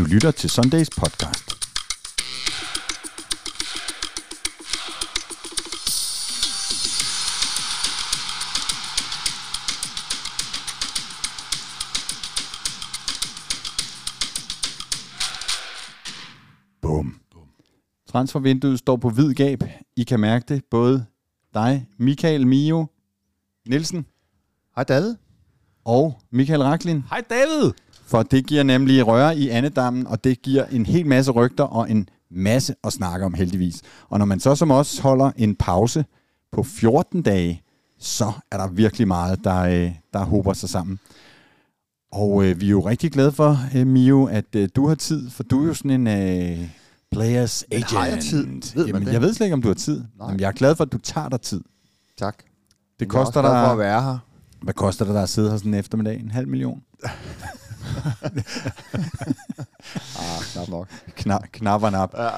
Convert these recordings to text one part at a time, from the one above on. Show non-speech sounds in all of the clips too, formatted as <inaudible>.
Du lytter til Sundays podcast. Bum. Transfervinduet står på hvid gab. I kan mærke det. Både dig, Michael Mio Nielsen Hej David. og Michael Raklin. Hej David! For det giver nemlig røre i andedammen, og det giver en hel masse rygter og en masse at snakke om heldigvis. Og når man så som os holder en pause på 14 dage, så er der virkelig meget, der, øh, der håber sig sammen. Og øh, vi er jo rigtig glade for, øh, Mio, at øh, du har tid, for du er jo sådan en øh, players Men agent. har jeg tid? Ved Jamen, det? jeg ved slet ikke, om du har tid. Nej. Jamen, jeg er glad for, at du tager dig tid. Tak. Det Jeg er koster også for at dig, være her. hvad koster det dig at sidde her sådan en eftermiddag? En halv million? <laughs> Ah, knap nok. Kna- knap og nap. Ja.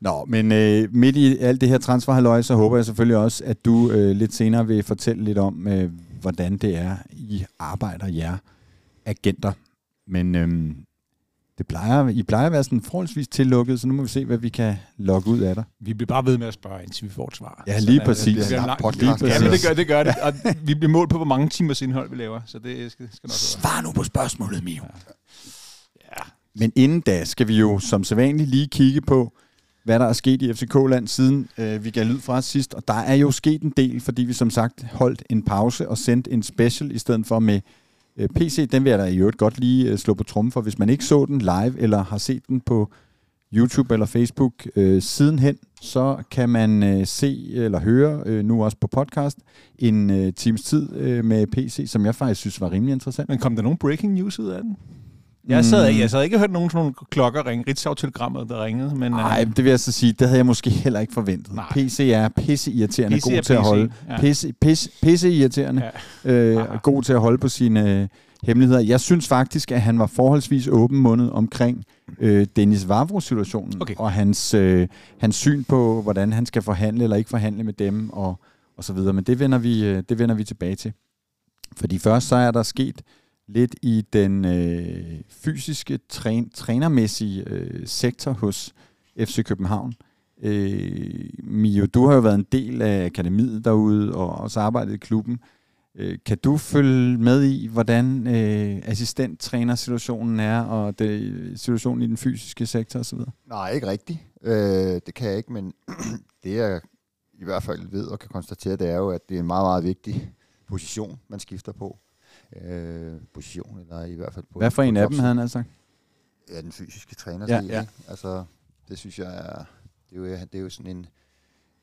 Nå, men øh, midt i alt det her transferhalløj, så håber jeg selvfølgelig også, at du øh, lidt senere vil fortælle lidt om, øh, hvordan det er, I arbejder jer agenter. Men øh, det plejer, I plejer at være sådan forholdsvis tillukket, så nu må vi se, hvad vi kan logge ud af dig. Vi bliver bare ved med at spørge, indtil vi får et svar. Ja, lige er det. præcis. Det bliver er lang. Lige Ja, men det præcis. gør det, gør det. Og vi bliver målt på, hvor mange timers indhold vi laver, så det skal, skal nok være. Svar nu på spørgsmålet, Mio. Ja. Men inden da skal vi jo som sædvanligt lige kigge på, hvad der er sket i FCK-land siden øh, vi gav lyd fra sidst. Og der er jo sket en del, fordi vi som sagt holdt en pause og sendt en special i stedet for med øh, Øh, PC. Den vil jeg da i øvrigt godt lige øh, slå på trummen for. Hvis man ikke så den live eller har set den på YouTube eller Facebook øh, sidenhen, så kan man øh, se eller høre øh, nu også på podcast en øh, times tid øh, med PC, som jeg faktisk synes var rimelig interessant. Men kom der nogen breaking news ud af den? Jeg sad, Mm. jeg sad ikke og hørt nogen sådan nogle klokker ringe. Ritzau-telegrammet, der ringede. Men, Nej, øh, det vil jeg så sige, det havde jeg måske heller ikke forventet. Nej. PC er pisse irriterende PC god er til at holde. ja. Pisse, pisse, pisse irriterende. Ja. Øh, god til at holde på sine øh, hemmeligheder. Jeg synes faktisk, at han var forholdsvis åbenmundet omkring øh, Dennis Vavro-situationen Okay. og hans, øh, hans syn på, hvordan han skal forhandle eller ikke forhandle med dem og, og så videre. Men det vender, vi, øh, det vender vi tilbage til. Fordi først så er der sket lidt i den øh, fysiske, træn, trænermæssige øh, sektor hos FC København. Øh, Mio, du har jo været en del af akademiet derude og også arbejdet i klubben. Øh, kan du følge med i, hvordan øh, assistenttrænersituationen er, og det, situationen i den fysiske sektor osv.? Nej, ikke rigtigt. Øh, det kan jeg ikke, men <clears throat> det jeg i hvert fald ved og kan konstatere, det er jo, at det er en meget, meget vigtig position, man skifter på. Øh, position, eller i hvert fald på... Hvad for en af dem, havde han altså? Ja, den fysiske træner. Ja, Ja. Altså, det synes jeg er... Det er jo, det er jo sådan en,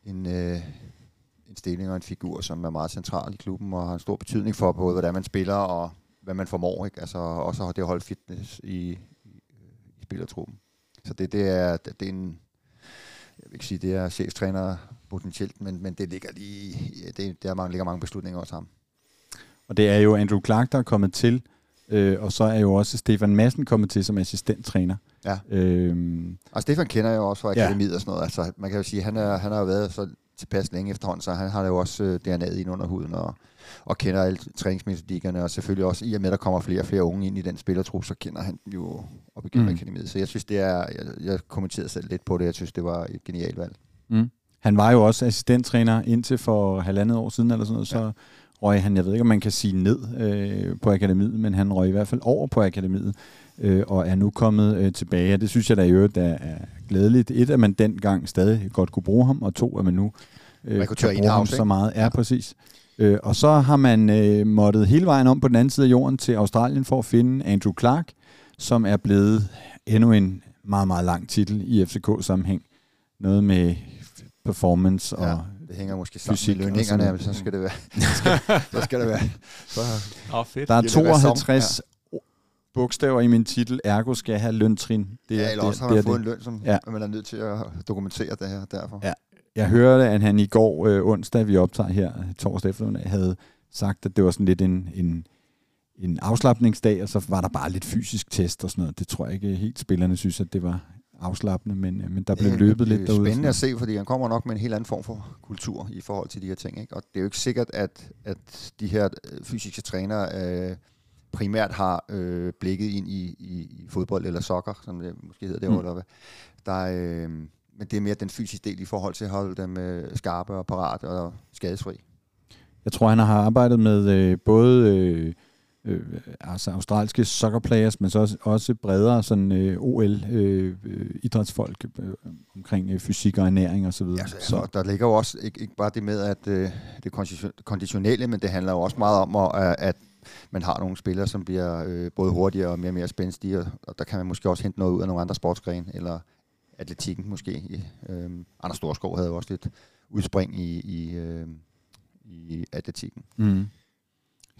en, øh, en stilling og en figur, som er meget central i klubben, og har en stor betydning for både, hvordan man spiller, og hvad man formår. Ikke? Altså, også har det at holde fitness i, i, i spillertruppen. Så det, det, er, det, er en... Jeg vil ikke sige, det er chefstræner potentielt, men, men det ligger lige... Ja, det, der er mange, ligger mange beslutninger også ham. Og det er jo Andrew Clark, der er kommet til, øh, og så er jo også Stefan Madsen kommet til som assistenttræner. Ja. Øhm, Og Stefan kender jeg jo også fra Ja. akademiet og sådan noget. Altså, man kan jo sige, han, er, han har jo været så tilpas længe efterhånden, så han har jo også øh, DNA'et ind under huden og, og kender alle træningsmetodikkerne, og selvfølgelig også i og med, at der kommer flere og flere unge ind i den spillertrup, så kender han jo op igennem Mm. akademiet. Så jeg synes, det er, jeg, jeg kommenterede selv lidt på det, jeg synes, det var et genialt valg. Mm. Han var jo også assistenttræner indtil for halvandet år siden, eller sådan noget, så Ja. Røg han, jeg ved ikke, om man kan sige ned øh, på akademiet, men han røg i hvert fald over på akademiet, øh, og er nu kommet øh, tilbage, og det synes jeg da i øvrigt er, er glædeligt. Et, at man dengang stadig godt kunne bruge ham, og to, at man nu øh, Man kunne kan bruge ham in-house, så meget. Ja, præcis. Øh, og så har man øh, måttet hele vejen om på den anden side af jorden til Australien for at finde Andrew Clark, som er blevet endnu en meget, meget lang titel i FCK-sammenhæng. Noget med performance og... Det hænger måske sammen fysik med lønningerne, men så skal det være, så skal, så skal det være, så, oh, fedt. Der er Giver det være 52 bogstaver i min titel, ergo skal jeg have løntrin. Det, ja, er- eller det, også har man fået det. en løn, som ja. man er nødt til at dokumentere det her derfor. Ja. Jeg hørte, at han i går øh, onsdag, vi optager her torsdag eftermiddag, havde sagt, at det var sådan lidt en, en, en afslappningsdag, og så var der bare lidt fysisk test og sådan noget. Det tror jeg ikke helt spillerne synes, at det var afslappende, men, øh, men der blev Det- løbet det lidt er derude. spændende at se, fordi han kommer nok med en helt anden form for kultur i forhold til de her ting. Ikke? Og det er jo ikke sikkert, at, at de her øh, fysiske trænere øh, primært har øh, blikket ind i, i, i fodbold eller soccer, som det måske hedder det, Mm. mm. eller hvad. Der, øh, men det er mere den fysiske del i forhold til at holde dem øh, skarpe og parat og skadesfri. Jeg tror, han har arbejdet med øh, både øh, øh, altså australske soccer players, men så også, også bredere sådan øh, OL øh, øh, idrætsfolk øh, omkring øh, fysik og ernæring og så videre. Ja, så, der ligger jo også ikke, ikke bare det med, at øh, det kondition- konditionelle, men det handler jo også meget om, at, at man har nogle spillere, som bliver øh, både hurtigere og mere og mere spændstige, og, og der kan man måske også hente noget ud af nogle andre sportsgrene, eller atletikken måske. Øh, Anders Storskov havde jo også lidt udspring i, i, øh, i atletikken. Mm.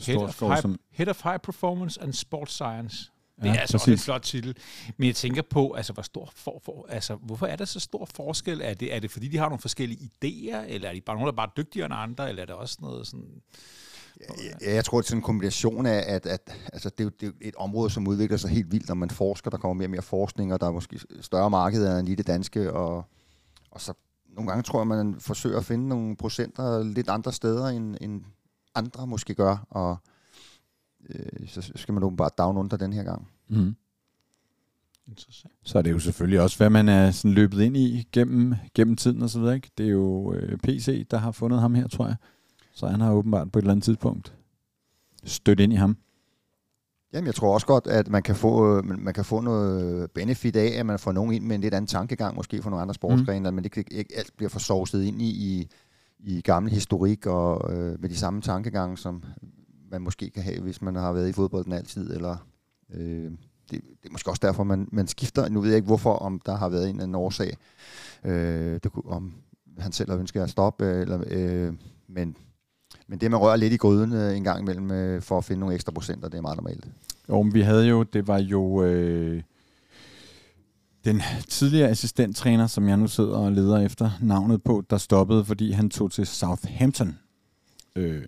Head of, high, som, Head of High Performance and Sports Science. Det Ja, er altså også en præcis. flot titel. Men jeg tænker på, altså, hvor stor for, for, altså, hvorfor er der så stor forskel? Er det, er det fordi, de har nogle forskellige idéer, eller er de bare nogen, der er bare dygtigere end andre, eller er det også noget sådan... Ja, jeg tror, det er sådan en kombination af, at, at altså, det, er jo, det er et område, som udvikler sig helt vildt, når man forsker. Der kommer mere og mere forskning, og der er måske større markeder end lige det danske. Og, og så nogle gange tror jeg, man forsøger at finde nogle procenter lidt andre steder, end, end andre måske gør. Og øh, så skal man åbenbart down under den her gang. mm. Interessant. Så er det jo selvfølgelig også, hvad man er sådan løbet ind i gennem, gennem tiden og så videre. Ikke? Det er jo øh, PC, der har fundet ham her, tror jeg. Så han har åbenbart på et eller andet tidspunkt stødt ind i ham. Jamen, jeg tror også godt, at man kan få, øh, man man kan få noget benefit af, at man får nogen ind med en lidt anden tankegang, måske for nogle andre sportsgrene, mm. at man ikke, ikke alt bliver for sovset ind i, i, i gammel historik og øh, med de samme tankegange, som man måske kan have, hvis man har været i fodbolden altid, eller øh, det, det er måske også derfor, man, man skifter. Nu ved jeg ikke, hvorfor, om der har været en eller anden årsag, øh, det kunne, om han selv har ønsket at stoppe, øh, eller, øh, men, men det, man rører lidt i gryden øh, en gang imellem, øh, for at finde nogle ekstra procenter, det er meget normalt. Jo, men vi havde jo, det var jo øh, den tidligere assistenttræner, som jeg nu sidder og leder efter navnet på, der stoppede, fordi han tog til Southampton. Øh,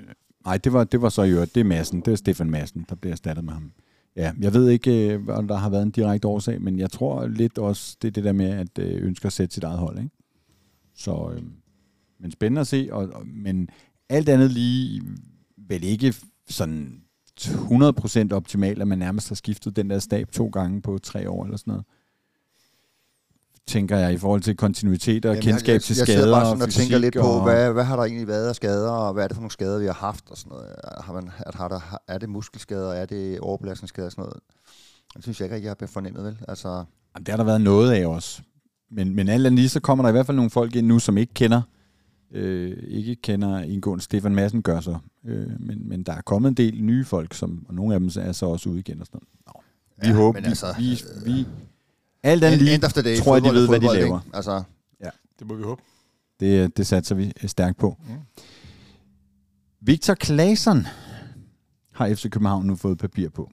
nej, det var, det var så i øvrigt, det er Madsen, det er Stefan Madsen, der bliver erstattet med ham. Ja, jeg ved ikke, øh, om der har været en direkte årsag, men jeg tror lidt også, det er det der med, at øh, ønsker at sætte sit eget hold. Ikke? Så, øh, men spændende at se, og, og, men alt andet lige vel ikke sådan 100% optimalt, at man nærmest har skiftet den der stab to gange på tre år eller sådan noget. Tænker jeg i forhold til kontinuitet og Jamen, kendskab jeg, til jeg, skader Jeg sidder bare sådan og, fysik tænker lidt på, og, hvad, hvad har der egentlig været af skader, og hvad er det for nogle skader, vi har haft og sådan noget. Har man, at har der, er det muskelskader, er det overbelastningsskader og sådan noget? Det synes jeg ikke, at jeg har fornemmet, vel? Altså, Jamen, det har der været noget af også. Men, men alt andet lige, så kommer der i hvert fald nogle folk ind nu, som ikke kender øh, ikke kender indgående Stefan Madsen gør så. Øh, men, men der er kommet en del nye folk, som, og nogle af dem er så også ude igen og sådan noget. Nå. Vi Ja, håber, vi, altså, vi, vi, alt andet lige, end of the day, tror jeg, de fodbold ved, hvad de fodbold, laver. ikke? Altså, Det må vi håbe. det, det satser vi stærkt på. Mm. Victor Claesson har FC København nu fået papir på.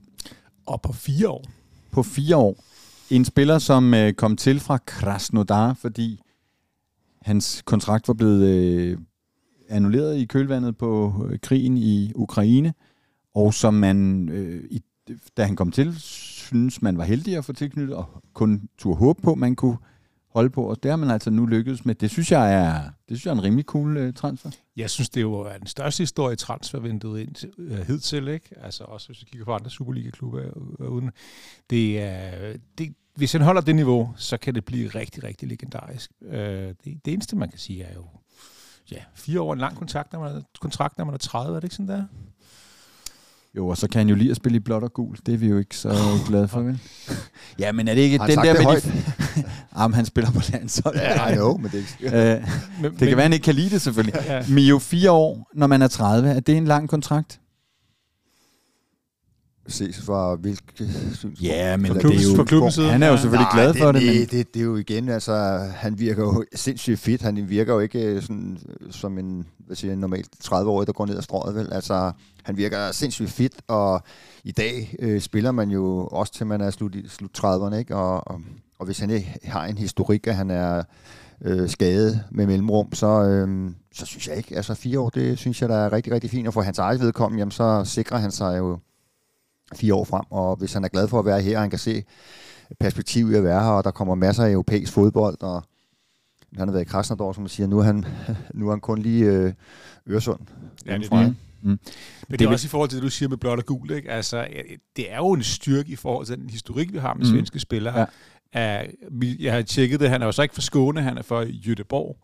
Og på fire år. På fire år. En spiller, som øh, kom til fra Krasnodar, fordi hans kontrakt var blevet øh, annulleret i kølvandet på øh, krigen i Ukraine, og som man, øh, i, da han kom til, synes man var heldig at få tilknyttet, og kun turde håbe på, man kunne holde på, og det har man altså nu lykkedes med. Det synes jeg er, det synes jeg er en rimelig cool øh, transfer. Jeg synes, det jo er den største historie i transfervinduet ind, øh, hidtil, ikke? Altså også hvis vi kigger på andre Superliga-klubber øh, øh, uden. Det er, det, hvis han holder det niveau, så kan det blive rigtig, rigtig legendarisk. Øh, det, det eneste, man kan sige, er jo ja, fire år en lang kontrakt, når man er, kontrakt, når man er 30, er det ikke sådan der? Jo, og så kan han jo lide at spille i blåt og gul. Det er vi jo ikke så glade for, vel? ja, men er det ikke Har den der det med højt? de... <laughs> Jamen, han spiller på landsholdet. I know, men det er ikke... Øh, det kan være, han ikke kan lide det, selvfølgelig. Ja, ja. Men jo fire år, når man er 30, er det en lang kontrakt? Ses fra hvilke synspunkt. Ja, men For det klubbens- er jo... for klubbens side. Han er jo selvfølgelig glad for det, det, men... det, det, det er jo igen, altså, han virker jo sindssygt fit. Han virker jo ikke øh, sådan, øh, som en, hvad siger, normalt 30-årig, der går ned ad strøget, vel? Altså, han virker sindssygt fit, og i dag øh, spiller man jo også til, man er slut, slut 30'erne, ikke? Og, og, og hvis han ikke har en historik, at han er øh, skadet med mellemrum, så, øh, så synes jeg ikke, altså fire år, det synes jeg, der er rigtig, rigtig fint, og for hans eget vedkommende, jamen, så sikrer han sig jo fire år frem, og hvis han er glad for at være her, og han kan se perspektiv i at være her, og der kommer masser af europæisk fodbold, og han har været i Krasnodar, som man siger, nu er han, <laughs> nu er han kun lige øh, Øresund. Ja, det er det. Mm. Men det, det er også i forhold til det, du siger med blåt og gul. Ikke? Altså, det er jo en styrke i forhold til den historik, vi har med mm. svenske spillere. Ja. Jeg har tjekket det, han er jo så ikke fra Skåne, han er fra Jødeborg.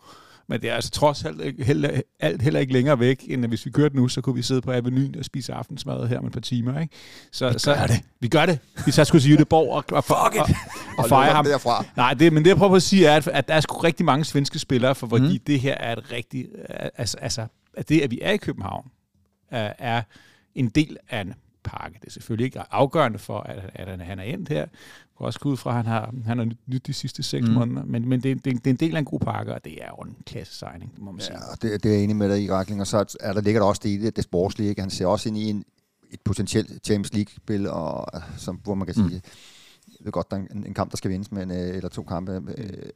Men det er altså trods alt heller, alt heller ikke længere væk, end at hvis vi kørte nu, så kunne vi sidde på Avenuen og spise aftensmad her om et par timer. Ikke? Så, vi så, gør det. Vi gør det. Vi tager sgu til Jødeborg og, og, <laughs> og, og, og fejre ham. Derfra. Nej, det, men det jeg prøver at sige er, at, at der er sgu rigtig mange svenske spillere, for fordi mm. det her er et rigtigt... Altså, altså, at det, at vi er i København, er en del af en pakke. Det er selvfølgelig ikke afgørende for, at, at han er endt her. Jeg også ud fra, at han har, han har nyt de sidste seks mm. måneder. Men, men det, det, det, er en del af en god pakke, og det er jo en klasse signing, må man sige. Ja, det, det er jeg enig med dig i, Rakling. Og så er der ligger der også det i det, det sportslige. Ikke? Han ser også ind i en, et potentielt Champions League-spil, og, som, hvor man kan mm. sige, jeg ved godt, der er en, en kamp, der skal vindes, men, øh, eller to kampe. Øh,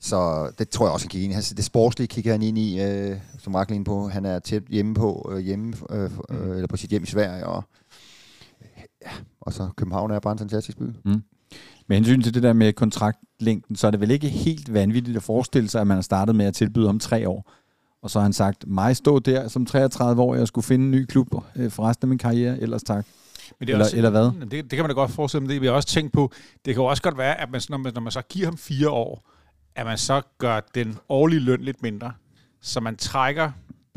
så det tror jeg også, han kigger ind i. Det sportslige kigger han ind i, øh, som Rakling på. Han er tæt hjemme på, øh, hjemme, øh, mm. øh, eller på sit hjem i Sverige, og, ja, og så København er bare en fantastisk by. Mm. Med hensyn til det der med kontraktlængden, så er det vel ikke helt vanvittigt at forestille sig, at man har startet med at tilbyde om tre år. Og så har han sagt, mig stå der som 33 år, jeg skulle finde en ny klub øh, for resten af min karriere, ellers tak. Men det er eller, også, eller hvad? Det, det kan man da godt forestille sig, det vi har også tænkt på. Det kan jo også godt være, at man, når, man, når man så giver ham fire år, at man så gør den årlige løn lidt mindre. Så man trækker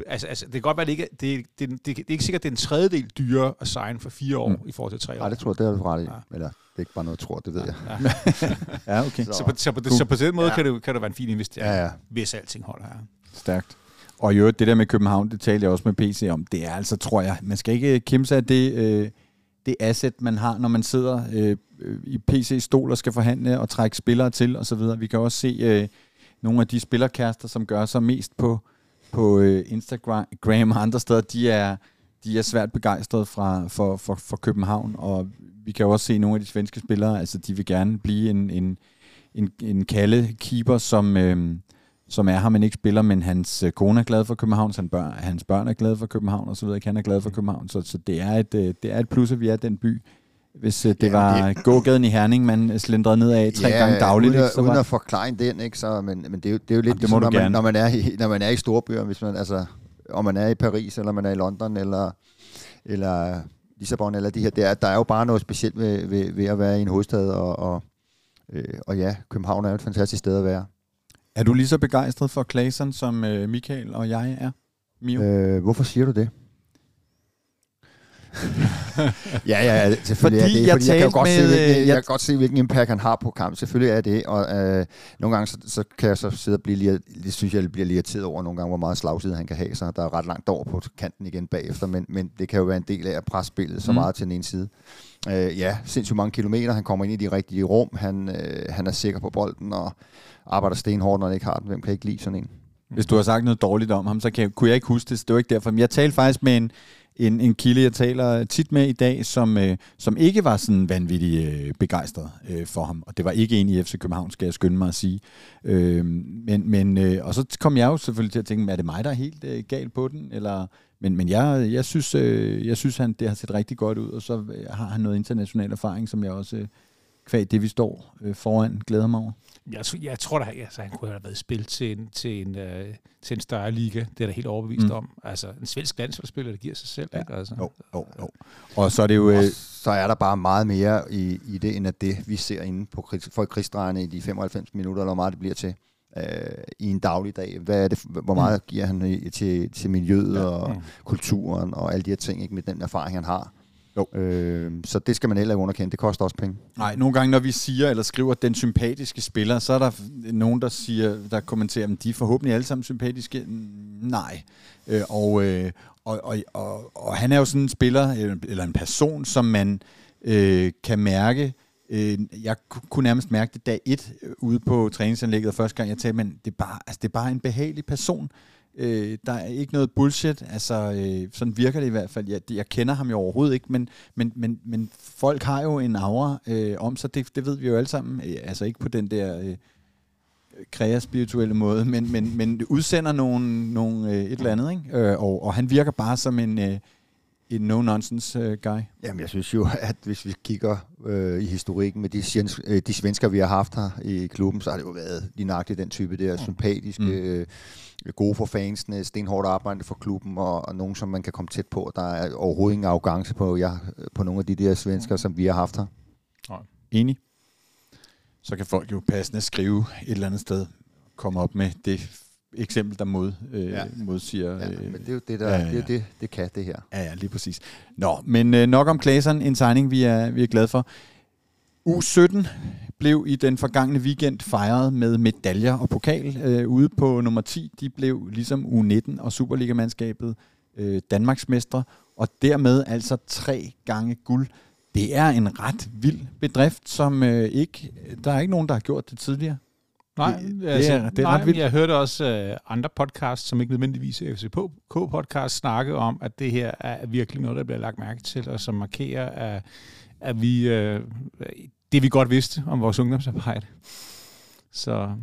Altså, altså, det kan godt være, at det ikke, det, det, det, det, er ikke sikkert, at det er en tredjedel dyrere at signe for fire år mm. i forhold til tre år. Nej, det tror jeg, det er du ret i. Ja. Eller, det er ikke bare noget, jeg tror, det ved jeg. Ja, <laughs> ja okay. Så, så, på, så, på, cool. så på den måde ja. kan, det, kan det være en fin investering, ja, ja. hvis alting holder her. Stærkt. Og jo, det der med København, det talte jeg også med PC om. Det er altså, tror jeg, man skal ikke kæmpe af det, øh, det asset, man har, når man sidder øh, i PC-stol og skal forhandle og trække spillere til osv. Vi kan også se øh, nogle af de spillerkærester, som gør sig mest på på øh, Instagram og andre steder, de er, de er svært begejstrede fra, for, for, for København, og vi kan jo også se nogle af de svenske spillere, altså de vil gerne blive en, en, en, en kalde keeper, som, øh, som er her, men ikke spiller, men hans øh, kone er glad for København, hans børn, hans børn er glade for København, og så videre, han er glad for København, så, så det, er et, øh, det er et plus, at vi er den by, hvis øh, det ja, var det... gågaden i Herning, man slendrede ned af tre ja, gange dagligt. Uden, ikke, så uden var... at forklare den, ikke? Så, men, men det, er jo, det er jo lidt Jamen, ligesom, når, man, når, man er i, når man er i storbyer, hvis man, altså, om man er i Paris, eller man er i London, eller, eller Lissabon, eller de her, der, der er jo bare noget specielt ved, ved, ved at være i en hovedstad, og, og, øh, og ja, København er et fantastisk sted at være. Er du lige så begejstret for Klasen, som øh, Michael og jeg er, Mio? Øh, hvorfor siger du det? <laughs> ja, ja, selvfølgelig fordi er det. Jeg, fordi jeg, kan godt med, se, hvilken, jeg, jeg kan godt se, hvilken impact han har på kampen. Selvfølgelig er det, og øh, nogle gange så, så kan jeg så sidde og blive lige, det synes jeg bliver irriteret over nogle gange, hvor meget slagside han kan have, så der er ret langt over på kanten igen bagefter, men, men det kan jo være en del af at presse spillet så mm. meget til den ene side. Øh, ja, sindssygt mange kilometer, han kommer ind i de rigtige rum, han, øh, han er sikker på bolden, og arbejder stenhårdt, når han ikke har den. Hvem kan ikke lide sådan en? Hvis du har sagt noget dårligt om ham, så kan, kunne jeg ikke huske det. Det var ikke derfor. Men jeg talte faktisk med en, en, en kilde, jeg taler tit med i dag, som, øh, som ikke var sådan vanvittig øh, begejstret øh, for ham. Og det var ikke en i FC København, skal jeg skynde mig at sige. Øh, men, men, øh, og så kom jeg jo selvfølgelig til at tænke, er det mig, der er helt øh, galt på den? Eller, men men jeg, jeg synes, øh, jeg synes han, det har set rigtig godt ud, og så øh, har han noget international erfaring, som jeg også, øh, kvæg det vi står øh, foran, glæder mig over. Jeg, jeg tror da, altså, han kunne have været spillet til en, til en, øh, til en større liga. Det er da helt overbevist mm. om. Altså, en svensk landsholdsspiller, der giver sig selv. Ja. Ikke? Altså. Jo, jo, jo. Og så er det jo... Øh, så er der bare meget mere i, i det, end at det, vi ser inde på, for krigsdrejerne i de 95 minutter, eller hvor meget det bliver til øh, i en daglig dag. Hvad er det, hvor meget mm. giver han til, til miljøet ja. og mm. kulturen og alle de her ting, ikke, med den erfaring, han har. Jo. Øh, så det skal man heller ikke underkende. Det koster også penge. Nej, nogle gange, når vi siger eller skriver den sympatiske spiller, så er der nogen, der siger, der kommenterer, at de er forhåbentlig alle sammen sympatiske. Nej. Øh, og, øh, og, og, og, og han er jo sådan en spiller, eller en person, som man øh, kan mærke, øh, jeg kunne nærmest mærke det dag et øh, ude på træningsanlægget, første gang jeg talte, men det er bare, altså, det er bare en behagelig person. Øh, der er ikke noget bullshit, altså øh, sådan virker det i hvert fald. Jeg, jeg kender ham jo overhovedet ikke, men, men, men, men folk har jo en aura øh, om sig, det, det ved vi jo alle sammen. Øh, altså ikke på den der øh, kreaspirituelle måde, men, men, men udsender nogen, nogen, øh, et eller andet, ikke? Øh, og, og han virker bare som en... Øh, en no-nonsense uh, guy? Jamen, jeg synes jo, at hvis vi kigger øh, i historikken med de, sjens, øh, de svensker, vi har haft her i klubben, så har det jo været lige nøjagtigt den type der sympatiske, mm. øh, gode for fansene, stenhårdt arbejde for klubben, og, og nogen, som man kan komme tæt på. Der er overhovedet ingen arrogance på, jeg, på nogle af de der svensker, som vi har haft her. Ja. Enig. Så kan folk jo passende skrive et eller andet sted, komme op med det eksempel, der mod, øh, ja. modsiger. Ja, men det er jo det, der, ja, ja. Det, det, det kan det her. Ja, ja, lige præcis. Nå, men øh, nok om Klaseren, en signing, vi er, vi er glade for. U17 blev i den forgangne weekend fejret med medaljer og pokal. Øh, ude på nummer 10, de blev ligesom U19 og Superligamandskabet øh, Danmarksmestre, og dermed altså tre gange guld. Det er en ret vild bedrift, som øh, ikke, der er ikke nogen, der har gjort det tidligere. Nej, det, altså, det er, det er nej, ret vildt. jeg hørte også uh, andre podcasts, som ikke nødvendigvis er FCK-podcast, snakke om, at det her er virkelig noget, der bliver lagt mærke til, og som markerer, at, at vi, uh, det vi godt vidste om vores ungdomsarbejde. Så...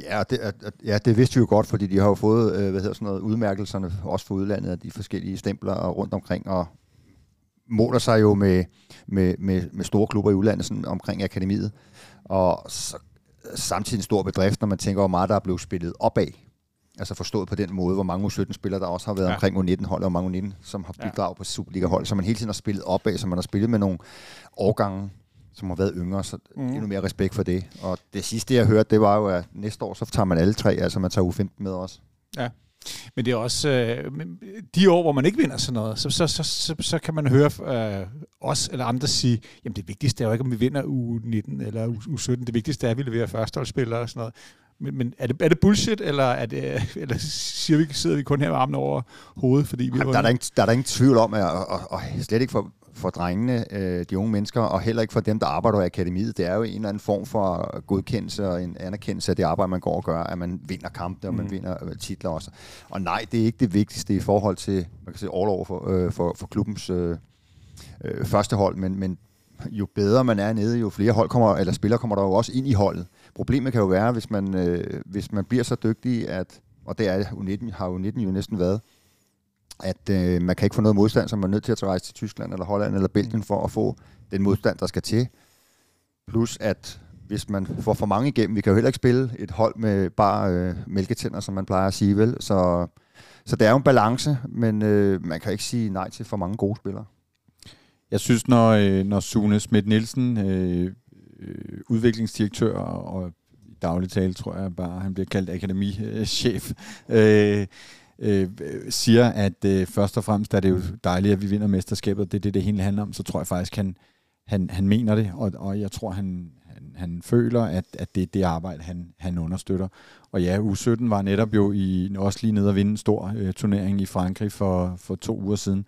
Ja, det, ja, det vidste vi jo godt, fordi de har jo fået øh, hvad hedder sådan noget, udmærkelserne, også for udlandet, af de forskellige stempler rundt omkring, og måler sig jo med, med, med, med store klubber i udlandet sådan omkring akademiet. Og så samtidig en stor bedrift, når man tænker, hvor meget der er blevet spillet opad. Altså forstået på den måde, hvor mange U17-spillere der også har været ja. omkring U19-hold, og mange U19, som har bidraget ja. på Superliga-hold, så man hele tiden har spillet opad, så man har spillet med nogle årgange, som har været yngre, så mm. endnu mere respekt for det. Og det sidste, jeg hørte, det var jo, at næste år, så tager man alle tre, altså man tager U15 med også. Ja. Men det er også øh, de år, hvor man ikke vinder sådan noget, så, så, så, så, så kan man høre øh, os eller andre sige, jamen det vigtigste er jo ikke, om vi vinder U19 eller U17. Det vigtigste er, at vi leverer førsteholdsspillere og sådan noget. Men, men er, det, er det bullshit, eller, er det, eller siger vi, sidder vi kun her med armen over hovedet? Fordi vi Jamen, der, er der, ingen, der er der ingen tvivl om, at, og, og, og slet ikke for, for drengene, øh, de unge mennesker, og heller ikke for dem, der arbejder i akademiet. Det er jo en eller anden form for godkendelse og en anerkendelse af det arbejde, man går og gør, at man vinder kampe, og man mm. vinder øh, titler også. Og nej, det er ikke det vigtigste i forhold til, man kan sige, all over for, øh, for, for klubbens øh, øh, første hold, men, men jo bedre man er nede, jo flere hold kommer, eller spillere kommer der jo også ind i holdet. Problemet kan jo være, hvis man, øh, hvis man bliver så dygtig, at, og det er U19, har U19 jo næsten været, at øh, man kan ikke få noget modstand, så man er nødt til at rejse til Tyskland eller Holland eller Belgien for at få den modstand, der skal til. Plus at hvis man får for mange igennem, vi kan jo heller ikke spille et hold med bare øh, mælketænder, som man plejer at sige, vel? Så, så det er jo en balance, men øh, man kan ikke sige nej til for mange gode spillere. Jeg synes, når, øh, når Sune Schmidt Nielsen, øh, øh, udviklingsdirektør og i daglig tale, tror jeg bare, han bliver kaldt akademichef, øh, øh, siger, at øh, først og fremmest er det jo dejligt, at vi vinder mesterskabet, det er det, det hele handler om, så tror jeg faktisk, han, han, han mener det, og, og jeg tror, han, han, han føler, at, at det er det arbejde, han, han understøtter. Og ja, U17 var netop jo i, også lige nede og vinde en stor øh, turnering i Frankrig for, for to uger siden.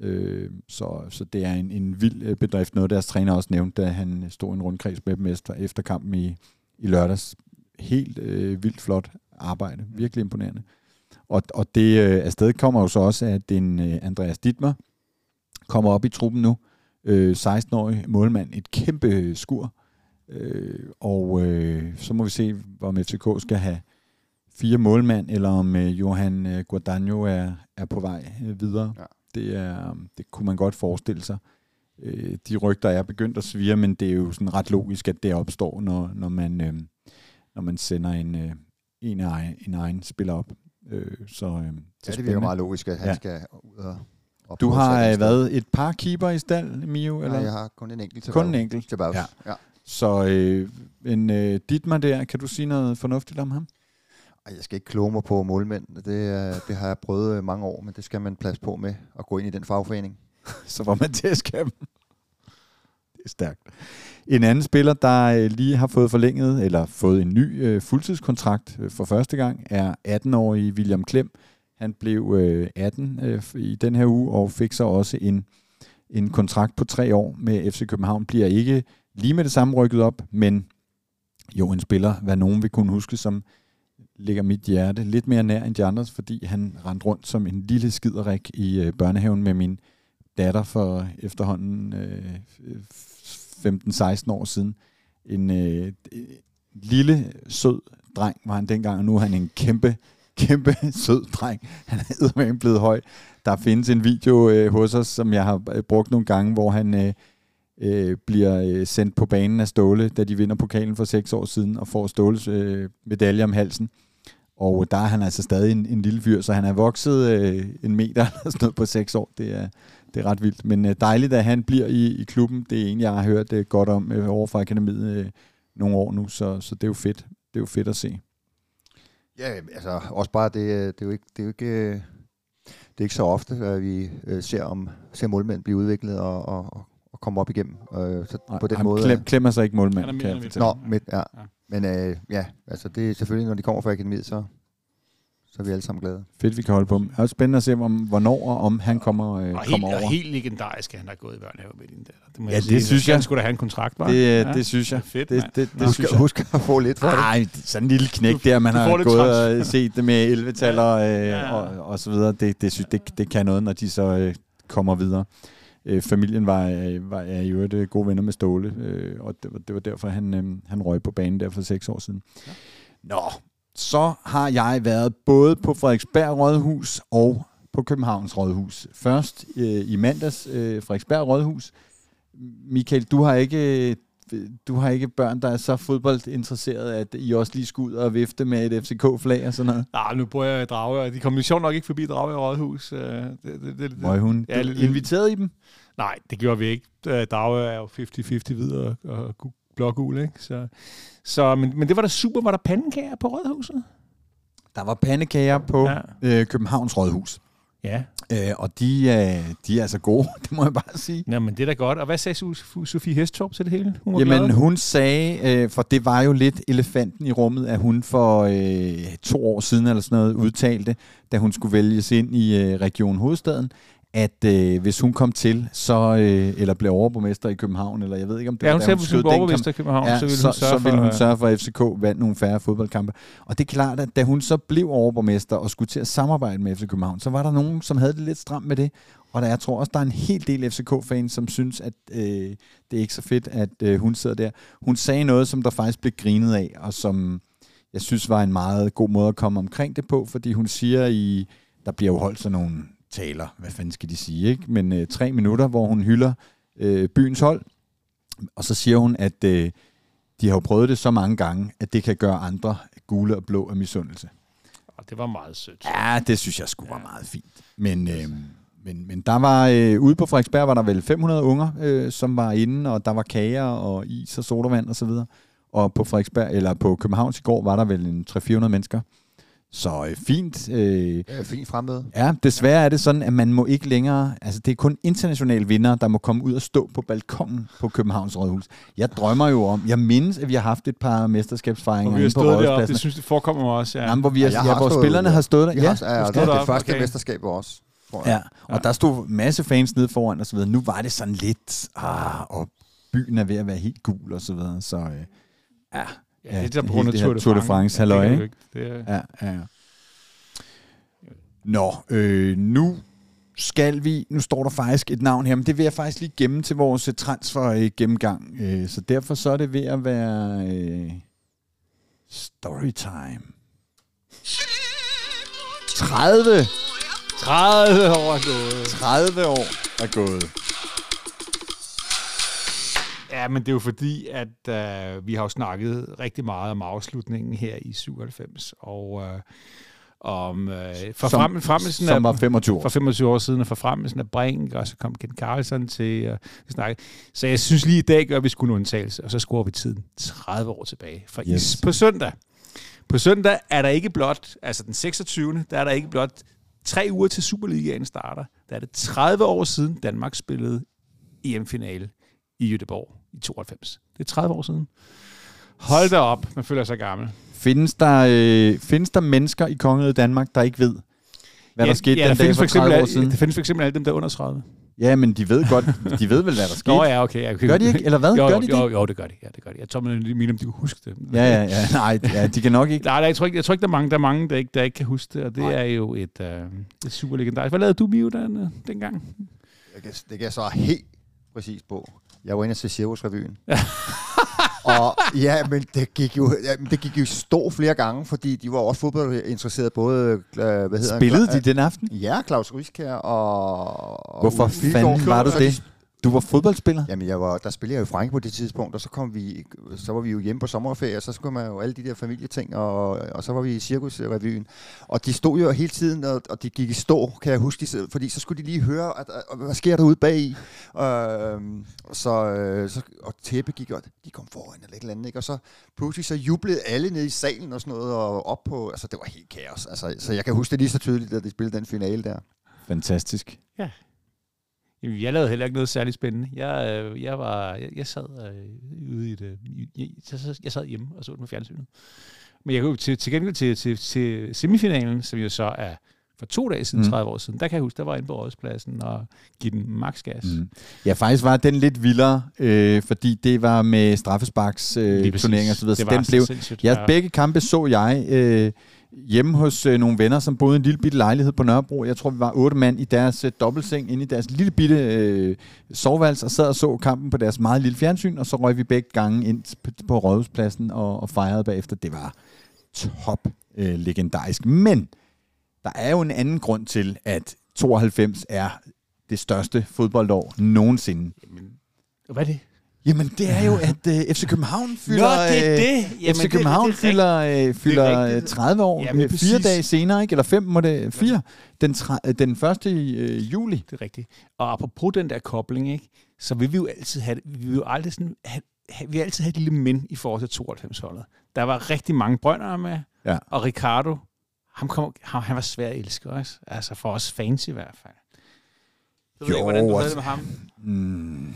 Øh, så, så det er en, en vild øh, bedrift. Noget deres træner også nævnte, da han stod en rundkreds med dem efter, kampen i, i lørdags. Helt øh, vildt flot arbejde. Virkelig imponerende. Og, og det øh, afsted kommer jo så også, at den øh, Andreas Dittmer kommer op i truppen nu. Øh, 16-årig målmand. Et kæmpe skur. Øh, og øh, så må vi se, om FCK skal have fire målmand, eller om øh, Johan øh, Guadagno er, er på vej øh, videre. Ja. Det, er, det kunne man godt forestille sig. Øh, de rygter er begyndt at svire, men det er jo sådan ret logisk, at det opstår, når, når, man, øh, når man sender en, øh, en, egen, en egen spiller op. Øh, så, øh, ja, det virker meget logisk, at han ja. skal ud og du har øh, været et par keeper i stald, Mio? Eller? Nej, jeg har kun en enkelt til Kun en enkelt? Til ja. ja. Så øh, en øh, Dietmar der, kan du sige noget fornuftigt om ham? Ej, jeg skal ikke kloge mig på målmænd. Det, det har jeg prøvet øh, mange år, men det skal man plads på med at gå ind i den fagforening. <laughs> Så var man til at skæmme. Stærkt. En anden spiller, der øh, lige har fået forlænget, eller fået en ny øh, fuldtidskontrakt øh, for første gang, er 18-årige William Klem. Han blev øh, 18 øh, i den her uge, og fik så også en, en kontrakt på tre år med FC København. Bliver ikke lige med det samme rykket op, men jo en spiller, hvad nogen vil kunne huske, som ligger mit hjerte lidt mere nær end de andres, fordi han rendte rundt som en lille skiderik i øh, børnehaven med min datter for efterhånden øh, 15-16 år siden. En øh, lille, sød dreng var han dengang, og nu er han en kæmpe, kæmpe <laughs> sød dreng. Han er eddermame blevet høj. Der findes en video øh, hos os, som jeg har øh, brugt nogle gange, hvor han øh, øh, bliver øh, sendt på banen af Ståle, da de vinder pokalen for seks år siden, og får Ståles øh, medalje om halsen. Og der er han altså stadig en, en lille fyr, så han er vokset øh, en meter <laughs> eller sådan noget på seks år. Det er, det er ret vildt. Men øh, dejligt, at han bliver i, i klubben. Det er en, jeg har hørt øh, godt om øh, over fra akademiet øh, nogle år nu, så, så det er jo fedt. Det er jo fedt at se. Ja, altså også bare, det, øh, det er jo ikke, det er jo ikke, øh, det er ikke så ofte, at vi øh, ser, om, ser målmænd blive udviklet og, og, og komme op igennem. Øh, så Nej, på den han måde... klem, klemmer sig ikke målmand, Han er mere kan jeg. Nå, ja. Ja. ja. Men øh, ja, altså det er selvfølgelig, når de kommer fra akademiet, så, så er vi alle sammen glade. Fedt, vi kan holde på ham. Det er også spændende at se, om, hvornår og om han kommer, øh, Og helt, kommer over. og helt legendarisk, at han har gået i børnehave med din datter. Det må Ja, jeg det sige. synes jeg. Han skulle da have en kontrakt, var? Det, ja, det synes jeg. Fedt, det, det, det, det synes Husk, jeg. husk at få lidt for. Nej, sådan en lille knæk der, man har gået trans. og set det med 11-taller øh, Ja. ja. og, og så videre. Det, det, synes, det, det kan noget, når de så øh, kommer videre. Øh, familien var, øh, var er i øvrigt øh, gode venner med Ståle, øh, og det var, det var derfor, han, øh, han røg på banen der for seks år siden. Ja. Nå, så har jeg været både på Frederiksberg Rådhus og på Københavns Rådhus. Først øh, i mandags øh, Frederiksberg Rådhus. Michael, du har ikke du har ikke børn, der er så fodboldinteresseret, at I også lige skal ud og vifte med et FCK-flag og sådan noget? Nej, nu bor jeg i Dragør, og de kom jo sjovt nok ikke forbi Dragør Rådhus. øh, Det, det, det, det. Møghund. Ja, inviterede I dem? Nej, det gjorde vi ikke. Øh, Dragør er jo 50-50 hvid og, blågul, ikke? Så, så, men, men det var da super. Var der pandekager på Rådhuset? Der var pandekager på Ja. øh, Københavns Rådhus. Ja. Øh, og de, øh, de er altså gode, <laughs> det må jeg bare sige. Nå, men det er da godt. Og hvad sagde Su- Sofie Hestorp til det hele? Hun var Jamen, glad? hun sagde, øh, for det var jo lidt elefanten i rummet, at hun for øh, to år siden eller sådan noget udtalte, da hun skulle vælges ind i øh, Region Hovedstaden, at øh, hvis hun kom til, så øh, eller blev overborgmester i København, eller jeg ved ikke om det Ja, var, hun sagde, hun skød overbevist i København, ja, så ville så, hun sørge så ville hun for... sørge for, at FCK vandt nogle færre fodboldkampe. Og det er klart, at da hun så blev overborgmester og skulle til at samarbejde med FC København, så var der nogen, som havde det lidt stramt med det. Og der, jeg tror også, der er en hel del FCK-fans, som synes, at øh, det er ikke så fedt, at øh, hun sidder der. Hun sagde noget, som der faktisk blev grinet af, og som jeg synes var en meget god måde at komme omkring det på, fordi hun siger i, der bliver jo holdt sådan nogle taler, hvad fanden skal de sige, ikke? men øh, tre minutter, hvor hun hylder øh, byens hold, og så siger hun, at øh, de har jo prøvet det så mange gange, at det kan gøre andre gule og blå af misundelse. Og det var meget sødt. Ja, det synes jeg skulle var meget fint. Men, øh, men, men der var, øh, ude på Frederiksberg var der vel 500 unger, øh, som var inde, og der var kager og is og sodavand og så videre. Og på Frederiksberg, eller på Københavns i går, var der vel en 300-400 mennesker. Så øh, fint. Øh, Ja, fint fremmøde. Ja, desværre er det sådan, at man må ikke længere... Altså, det er kun internationale vinder, der må komme ud og stå på balkongen på Københavns Rådhus. Jeg drømmer jo om... Jeg mindes, at vi har haft et par mesterskabsfejringer Og vi har inde på stået deroppe. Rådhuspladsen. Det synes det forekommer mig også, ja. Jamen, hvor, vi har, Ja, ja, hvor stået spillerne ude. har stået der. Vi Ja, har, ja, stod det er det første okay. mesterskab også. Tror jeg. ja, og der stod masse fans nede foran og så videre. Nu var det sådan lidt... Ah, og byen er ved at være helt gul og så videre. Så øh, ja, Ja, det er på grund af Tour de Tour de France. France, Ja, det halløj, ikke? er, ja, ja. ja. Nå, øh, nu skal vi, nu står der faktisk et navn her, men det vil jeg faktisk lige gemme til vores øh, transfer gennemgang. Øh, så derfor så er det ved at være øh, storytime. 30, 30 år er gået. 30 år er gået. Ja, men det er jo fordi, at øh, vi har jo snakket rigtig meget om afslutningen her i 97, og øh, om øh, fremmelsen som var af, 25 år. for 25 år siden, og forfremmelsen af Brink, og så kom Ken Carlson til og vi snakke. Så jeg synes lige i dag gør vi skulle en undtagelse, og så skruer vi tiden 30 år tilbage. For. Yes. på søndag, på søndag er der ikke blot, altså den 26. der er der ikke blot tre uger til Superligaen starter. Der er det 30 år siden Danmark spillede EM-finale i Göteborg i 92. Det er 30 år siden. Hold da op, man føler sig gammel. Findes der, øh, findes der mennesker i kongeriget Danmark, der ikke ved, hvad ja, der skete ja, den der dag findes for for eksempel, 30 år siden? Der findes for eksempel alle dem, der er under 30. Ja, men de ved godt, de ved vel, hvad der <laughs> skete. Nå ja, okay. Jeg, Gør de ikke? Eller hvad? Jo, Gør jo, de det? jo, jo, det gør de. Ja, det gør de. Jeg tror, man mener, om de kunne huske det. Ja, ja, ja. Nej, ja, de kan nok ikke. Nej, nej, jeg tror ikke, jeg tror ikke der, er mange, der er mange, der ikke, der ikke kan huske det, og det Nej. er jo et, øh, et super legendarisk. Hvad lavede du, Mio, den, øh, dengang? Jeg kan, det kan jeg så helt præcis på. Jeg var inde og se Cirkusrevyen. <laughs> og ja, men det gik jo, ja, men det gik jo stå flere gange, fordi de var også fodboldinteresserede, både, øh, hvad hedder Spillede han? de den aften? Ja, Claus Ryskær og... Hvorfor og fanden var du det? Du var fodboldspiller? Jamen, jeg var, der spillede jeg jo i Frankrig på det tidspunkt, og så, kom vi, så var vi jo hjemme på sommerferie, og så skulle man jo alle de der familieting, og, og så var vi i Cirkusrevyen. Og de stod jo hele tiden, og, og de gik i stå, kan jeg huske, de, fordi så skulle de lige høre, at, at, hvad sker der ude bag i? Øh, så, så, og tæppe gik, og de kom foran eller et eller andet, ikke? og så pludselig så jublede alle nede i salen og sådan noget, og op på, altså det var helt kaos. Altså, så jeg kan huske det lige så tydeligt, da de spillede den finale der. Fantastisk. Jamen, Jeg lavede heller ikke noget særligt spændende. Jeg, øh, jeg, var, jeg, jeg sad øh, ude i det. Jeg, jeg, jeg sad hjemme og så det med fjernsynet. Men jeg kunne til, til gengæld til, til, til semifinalen, som jo så er for to dage siden, Mm. mm. 30 år siden, der kan jeg huske, der var inde på Rådspladsen og give den max gas. Mm. Ja, faktisk var den lidt vildere, øh, fordi det var med straffesparks øh, turneringer og så videre. Så den blev, ja, begge kampe så jeg øh, hjemme hos øh, nogle venner, som boede i en lille bitte lejlighed på Nørrebro. Jeg tror, vi var otte mand i deres øh, dobbeltseng inde i deres lille bitte øh, soveværelse og sad og så kampen på deres meget lille fjernsyn, og så røg vi begge gange ind på, på Rådhuspladsen og, og fejrede bagefter. Det var top øh, legendarisk. Men der er jo en anden grund til, at 92 er det største fodboldår nogensinde. Jamen, hvad er det? Jamen, det er jo, at øh, FC København fylder... Nå, det er øh, det! Jamen, FC det- København det er fylder, øh, fylder øh, 30 år, Jamen, øh, fire dage senere, ikke? eller fem må det, fire, den, tra- øh, den første i øh, juli. Det er rigtigt. Og apropos den der kobling, ikke, så vil vi jo altid have, vi vil jo aldrig sådan have, have, vi vil altid have et lille men i forhold til 92-holdet. Der var rigtig mange brønder med, Ja. og Ricardo, ham kom, ham, han var svær at elske også. Altså for os fans i hvert fald. Jeg ved Jo, ikke, hvordan du havde altså- det med ham. Mm.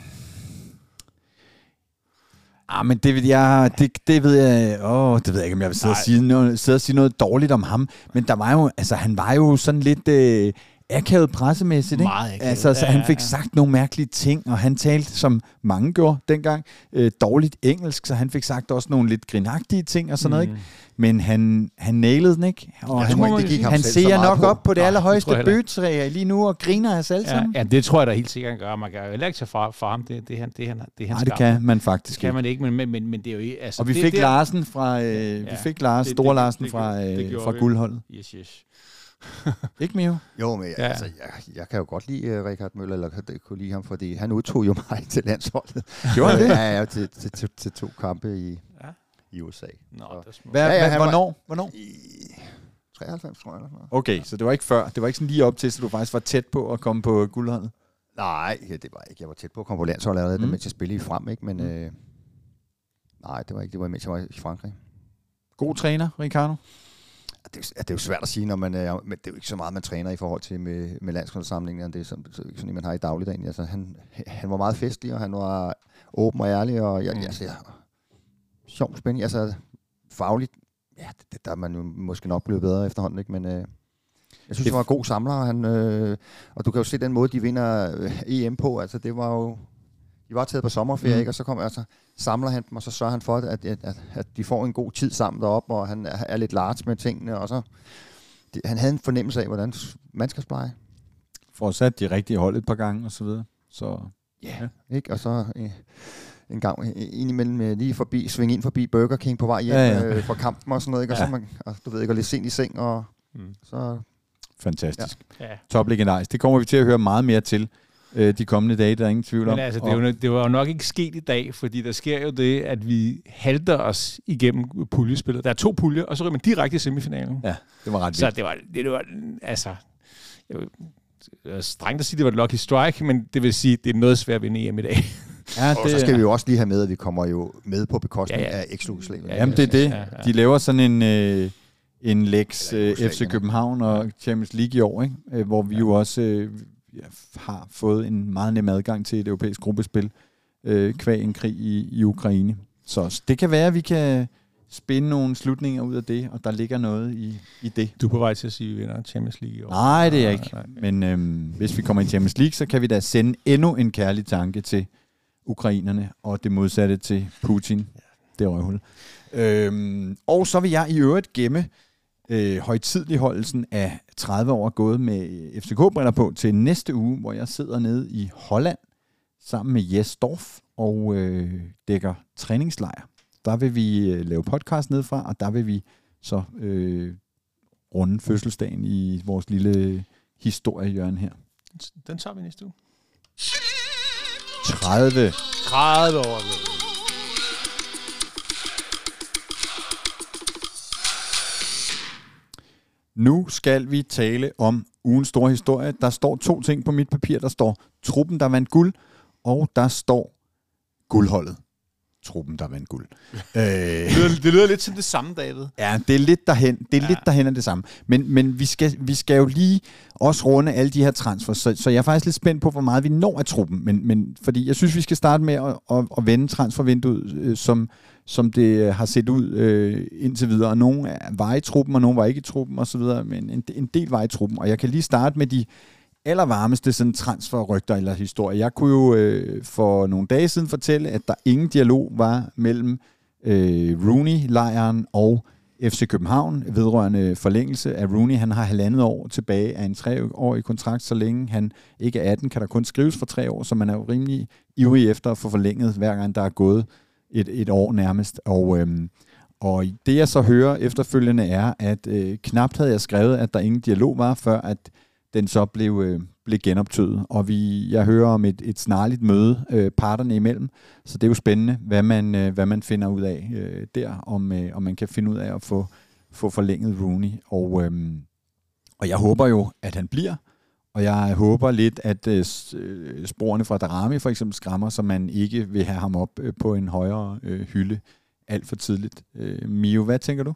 Ah, men det, vil jeg, det, det ved jeg, åh, det ved jeg ikke, om jeg vil sidde og, sige noget, sidde og sige noget dårligt om ham. Men der var jo, altså, han var jo sådan lidt øh, akavet pressemæssigt, ikke? Meget akavet. Altså, så Ja, han ja, fik ja. sagt nogle mærkelige ting, og han talte, som mange gjorde dengang, øh, dårligt engelsk, så han fik sagt også nogle lidt grinagtige ting og sådan noget, ikke? Men han, han nailede den, ikke? Og Jeg han, tror det gik han ser nok på. op på det det allerhøjeste jeg bøgetræ lige nu og griner af os alle Ja, sammen. ja, det tror jeg da helt sikkert, han gør. Man kan jo heller ikke tage fra, fra ham. Det, det, han, det, han, det hans Nej, det kan man Det faktisk kan ikke. man ikke, men, men, men, men det er jo ikke... Altså, Og vi det, fik det, Larsen fra, øh, vi Ja, fik Lars, det- Store det- Larsen det fra, det øh, fra vi. guldholdet. Yes, yes. <laughs> Ikke Mio? Jo, men Ja. ja. altså, jeg, jeg kan jo godt lide uh, Richard Møller, eller kan, kunne lide ham, fordi han udtog jo <laughs> mig til landsholdet. Gjorde han det? Ja, ja, til, til, til, til to kampe i. i USA. Nå, Så- det er smukt. Hvad, Ja, ja, hvad, han var- hvornår? hvornår? I 93, tror jeg. Eller noget. Okay, så det var ikke før. Det var ikke sådan lige op til, så du faktisk var tæt på at komme på guldholdet. Nej, ja, det var ikke. Jeg var tæt på at komme på landsholdet allerede, Mm. mens jeg spillede i frem, ikke? Men Mm. øh, nej, det var ikke. Det var mens jeg var i Frankrig. God træner, Ricardo. Det er, jo- det er jo svært at sige, når man er, men det er jo ikke så meget, man træner i forhold til med, med landsholdssamlingen. Det er sådan, så, sådan, man har i dagligdagen. Altså, han, han var meget festlig, og han var åben og ærlig, og jeg, Mm. mm. altså, jeg, sjov, spændende. Altså, fagligt, ja, det, der er man jo måske nok blevet bedre efterhånden, ikke? Men øh, jeg synes, Det- var en god samler, og, han, øh, og du kan jo se den måde, de vinder øh, EM på. Altså, det var jo... De var taget på sommerferie, Mm. ikke? og så kommer altså, samler han dem, og så sørger han for, at, at, at, at de får en god tid sammen deroppe, og han er, lidt large med tingene, og så... Det, han havde en fornemmelse af, hvordan man skal spleje. For sat de rigtige hold et par gange og så videre. Så Ja. Ikke? Og så øh, en gang øh, indimellem øh, lige forbi, svinge ind forbi Burger King på vej hjem Ja, ja, ja. ja. Øh, fra kampen og sådan noget, ikke? Og, Ja. så man, og du ved ikke, og lidt sent i seng, og Mm. så... fantastisk. Ja. Top legendarisk. Det kommer vi til at høre meget mere til øh, de kommende dage, der er ingen tvivl om. Men altså, det, er jo, det var jo nok ikke sket i dag, fordi der sker jo det, at vi halter os igennem puljespillet. Der er to puljer, og så ryger man direkte i semifinalen. Ja, det var ret Så vildt. det var, det, det var altså... Jeg strengt at sige, det var et lucky strike, men det vil sige, det er noget svært at vinde EM i dag. Ja, Og så skal vi jo også lige have med, at vi kommer jo med på bekostning Ja, ja, af X-Jugoslavien. Ja, Jamen, det er det. Ja, ja. De laver sådan en, øh, en Lex øh, FC. København og Champions League i år, ikke? Øh, hvor vi Ja. jo også øh, ja, har fået en meget nem adgang til et europæisk gruppespil øh, kvæg en krig i, i Ukraine. Så det kan være, at vi kan spinde nogle slutninger ud af det, og der ligger noget i, i det. Du er på vej til at sige, at vi vinder Champions League i år. Nej, det er jeg ikke. Nej, nej. Men øhm, hvis vi kommer i Champions League, så kan vi da sende endnu en kærlig tanke til ukrainerne, og det modsatte til Putin. Det røvhul. Øhm, og så vil jeg i øvrigt gemme øh, højtidligholdelsen af 30 år gået med FCK-briller på til næste uge, hvor jeg sidder nede i Holland sammen med Jes Dorf og øh, dækker træningslejr Der vil vi øh, lave podcast nedfra, og der vil vi så øh, runde fødselsdagen i vores lille historiehjørne her. Den tager vi næste uge. 30. 30 år. Nu skal vi tale om ugens store historie. Der står to ting på mit papir. Der står truppen, der vandt guld, og der står guldholdet. Truppen, der vandt guld. <laughs> øh, Det lyder, det lyder lidt som det samme, David. Ja, det er lidt derhen. Det er ja. Lidt derhen af det samme. Men, men vi, skal, vi skal jo lige også runde alle de her transfers, så, så jeg er faktisk lidt spændt på, hvor meget vi når af truppen. Men, men fordi jeg synes, vi skal starte med at, at, at vende transfervinduet, øh, som, som det har set ud øh, indtil videre. Og nogle er- var i truppen, og nogle var ikke i truppen osv., men en, en del var i truppen. Og jeg kan lige starte med de allervarmeste sådan transferrygter eller historie. Jeg kunne jo øh, for nogle dage siden fortælle, at der ingen dialog var mellem øh, Rooney-lejren og FC København vedrørende forlængelse af Rooney. Han har halvandet år tilbage af en treårig kontrakt, så længe han ikke er 18, kan der kun skrives for tre år, så man er jo rimelig ivrig efter at få forlænget, hver gang der er gået et, et år nærmest. Og, øhm, og det jeg så hører efterfølgende er, at øh, knapt havde jeg skrevet, at der ingen dialog var, før at den så blev, øh, blev genoptøet. Og vi, jeg hører om et, et snarligt møde øh, parterne imellem, så det er jo spændende, hvad man, øh, hvad man finder ud af øh, der, om, øh, om man kan finde ud af at få, få forlænget Rooney. Og, øh, og jeg håber jo, at han bliver, og jeg håber lidt, at øh, øh, sporene fra Darami for eksempel skræmmer, så man ikke vil have ham op øh, på en højere øh, hylde alt for tidligt. Øh, Mio, hvad tænker du?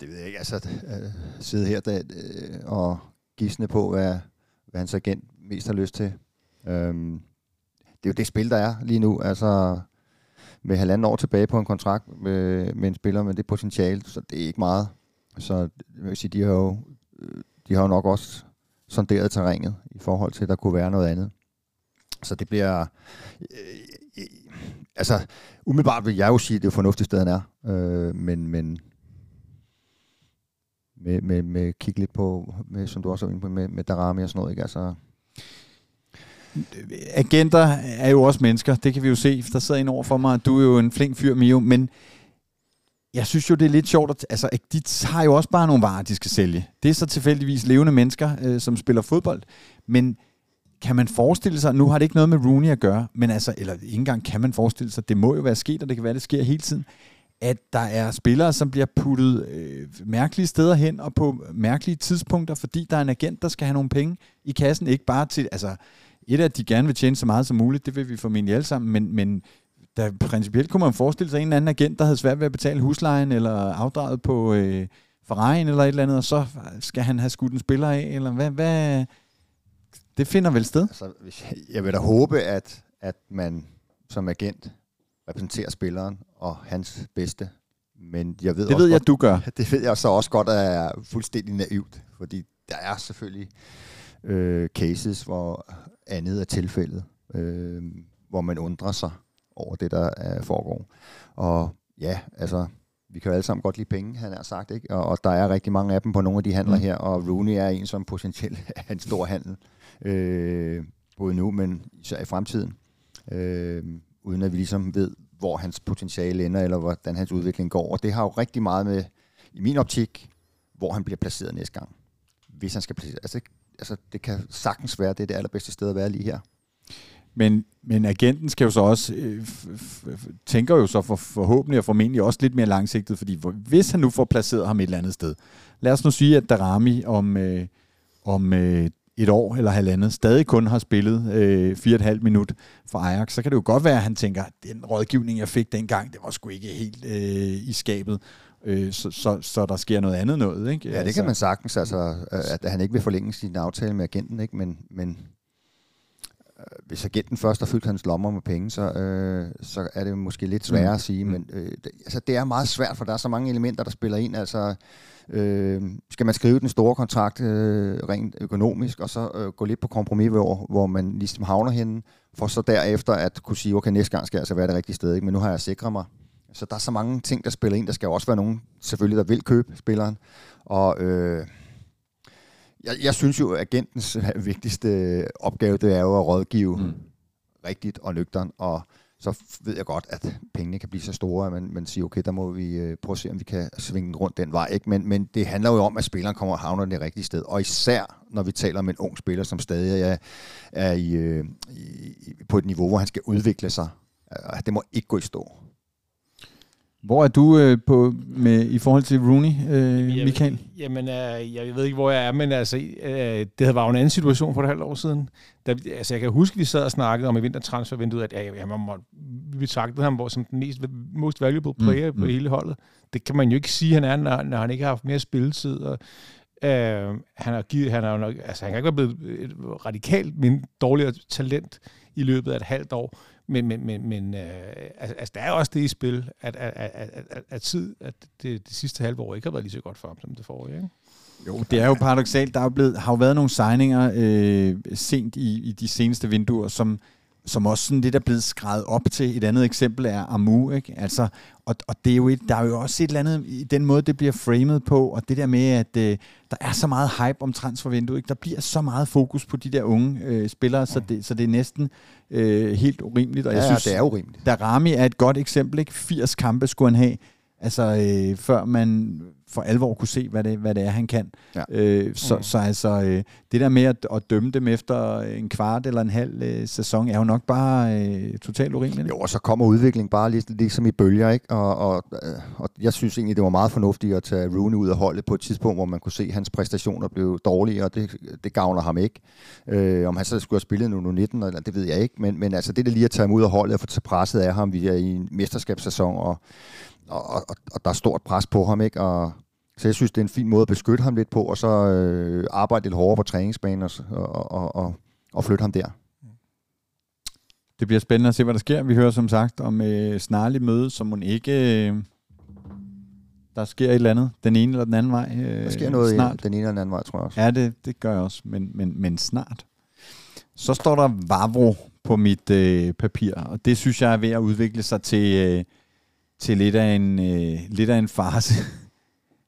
Det ved jeg ikke. Altså, øh, sidde her der, øh, og gisne på, hvad, hvad hans agent mest har lyst til. Øhm, det er jo det spil, der er lige nu. Altså, med halvanden år tilbage på en kontrakt med, med en spiller med det potentiale, så det er ikke meget. Så jeg vil sige, de har jo, øh, de har jo nok også sonderet terrænet i forhold til, at der kunne være noget andet. Så det bliver... Øh, øh, altså, umiddelbart vil jeg jo sige, at det er et fornuftigt sted, han er. Øh, men, men med, med, med kigge lidt på, med, som du også var inde på, med, med Darami og sådan noget, ikke? Altså, Agenter er jo også mennesker, det kan vi jo se. Der sidder en over for mig, du er jo en flink fyr, Mio, men jeg synes jo, det er lidt sjovt, at altså, de har jo også bare nogle varer, de skal sælge. Det er så tilfældigvis levende mennesker, øh, som spiller fodbold, men kan man forestille sig, nu har det ikke noget med Rooney at gøre, men altså, eller ikke engang kan man forestille sig, det må jo være sket, og det kan være, det sker hele tiden, at der er spillere, som bliver puttet øh, mærkelige steder hen, og på mærkelige tidspunkter, fordi der er en agent, der skal have nogle penge i kassen, ikke bare til, altså, et af, at de gerne vil tjene så meget som muligt, det vil vi formentlig alle sammen, men, men der, principielt kunne man forestille sig en eller anden agent, der havde svært ved at betale huslejen, eller afdraget på øh, Ferrari'en, eller et eller andet, og så skal han have skudt en spiller af, eller hvad, hvad det finder vel sted? altså hvis jeg vil da håbe, at, at man som agent repræsenterer spilleren og hans bedste. Men jeg ved Det også ved jeg, godt, du gør. <laughs> det ved jeg så også godt er fuldstændig naivt, fordi der er selvfølgelig øh, cases, hvor andet er tilfældet, øh, hvor man undrer sig over det, der er, foregår. Og ja, altså, vi kan jo alle sammen godt lide penge, han har sagt, ikke? Og, og der er rigtig mange af dem på nogle af de handler mm. her, og Rooney er en, som potentielt <laughs> er en stor handel, øh, både nu, men især i fremtiden, øh, uden at vi ligesom ved, hvor hans potentiale ender, eller hvordan hans udvikling går. Og det har jo rigtig meget med, i min optik, hvor han bliver placeret næste gang. Hvis han skal placeres. Altså, altså det kan sagtens være, det er det allerbedste sted at være lige her. Men, men agenten skal jo så også, øh, f- f- tænker jo så for, forhåbentlig og formentlig også lidt mere langsigtet, fordi hvis han nu får placeret ham et eller andet sted, lad os nu sige, at Darami om, øh, om øh, et år eller halvandet stadig kun har spillet øh, 4,5 minut for Ajax, så kan det jo godt være, at han tænker, den rådgivning, jeg fik dengang, det var sgu ikke helt øh, i skabet, øh, så, så, så der sker noget andet noget. Ikke? Ja, det kan man sagtens, altså, øh, at han ikke vil forlænge sin aftale med agenten, ikke? men, men øh, hvis agenten først har fyldt hans lommer med penge, så, øh, så er det måske lidt sværere Mm. at sige, Mm. men øh, det, altså, det er meget svært, for der er så mange elementer, der spiller ind. Altså, øh, skal man skrive den store kontrakt øh, rent økonomisk, og så øh, gå lidt på kompromis, hvor, hvor man ligesom havner henne, for så derefter at kunne sige, okay, næste gang skal jeg altså være det rigtige sted, ikke? men nu har jeg sikret mig. Så der er så mange ting, der spiller ind. Der skal jo også være nogen, selvfølgelig, der vil købe spilleren. Og øh, jeg, jeg synes jo, at agentens <laughs> vigtigste opgave, det er jo at rådgive Mm. rigtigt og nøgtern. Og så ved jeg godt, at pengene kan blive så store, at man, man siger, okay, der må vi øh, prøve at se, om vi kan svinge rundt den vej. Ikke? Men, men det handler jo om, at spilleren kommer og havner det rigtige sted. Og især, når vi taler om en ung spiller, som stadig er, er i, øh, i, på et niveau, hvor han skal udvikle sig. Det må ikke gå i stå. Hvor er du øh, på med i forhold til Rooney, øh, Michael? Jamen, øh, jeg ved ikke, hvor jeg er, men altså, øh, det var jo en anden situation for et halvt år siden. Da, altså, jeg kan huske, vi sad og snakkede om i vintertransfervinduet, at ja, ja, man må, vi betragtede ham som den mest most valuable player mm, på mm. hele holdet. Det kan man jo ikke sige, han er, når, når han ikke har haft mere spilletid. Og, øh, han har givet, han har nok, altså, han kan ikke være blevet et radikalt min dårligere talent i løbet af et halvt år. Men, men, men, men øh, altså, der er også det i spil, at, at, at, at, at, tid, at det, det sidste halve år ikke har været lige så godt for ham, som det forrige. Ikke? Jo, det er jo paradoxalt. Der er jo blevet, har jo været nogle signinger øh, sent i, i de seneste vinduer, som, som også sådan lidt er blevet skrevet op til. Et andet eksempel er Amu, ikke? Altså, og, og det er jo et, der er jo også et eller andet i den måde, det bliver framed på, og det der med, at øh, der er så meget hype om transfervinduet, ikke? der bliver så meget fokus på de der unge øh, spillere, så det, så det er næsten øh, helt urimeligt. Og ja, jeg synes, det er urimeligt. Darami er et godt eksempel, ikke? 80 kampe skulle han have, altså øh, før man for alvor kunne se, hvad det, hvad det er, han kan. Ja. Øh, så, mm. så altså, øh, det der med at, at dømme dem efter en kvart eller en halv øh, sæson, er jo nok bare øh, totalt urimeligt. Jo, og så kommer udviklingen bare lig, ligesom i bølger, ikke? Og, og, øh, og jeg synes egentlig, det var meget fornuftigt at tage Rooney ud af holdet på et tidspunkt, hvor man kunne se, at hans præstationer blev dårlige, og det, det gavner ham ikke. Øh, om han så skulle have spillet nu 19, eller, det ved jeg ikke, men, men altså det der lige at tage ham ud af holdet og få presset af ham, vi er i en mesterskabssæson, og og, og, og der er stort pres på ham, ikke? Og, så jeg synes, det er en fin måde at beskytte ham lidt på, og så øh, arbejde lidt hårdere på træningsbanen og, og, og, og, og flytte ham der. Det bliver spændende at se, hvad der sker. Vi hører som sagt om øh, snarlig møde, som hun ikke... Øh, der sker et eller andet, den ene eller den anden vej. Øh, der sker noget snart. den ene eller den anden vej, tror jeg også. Ja, det, det gør jeg også, men, men, men snart. Så står der Vavro på mit øh, papir, og det synes jeg er ved at udvikle sig til... Øh, til lidt af en, øh, lidt af en farse. <laughs>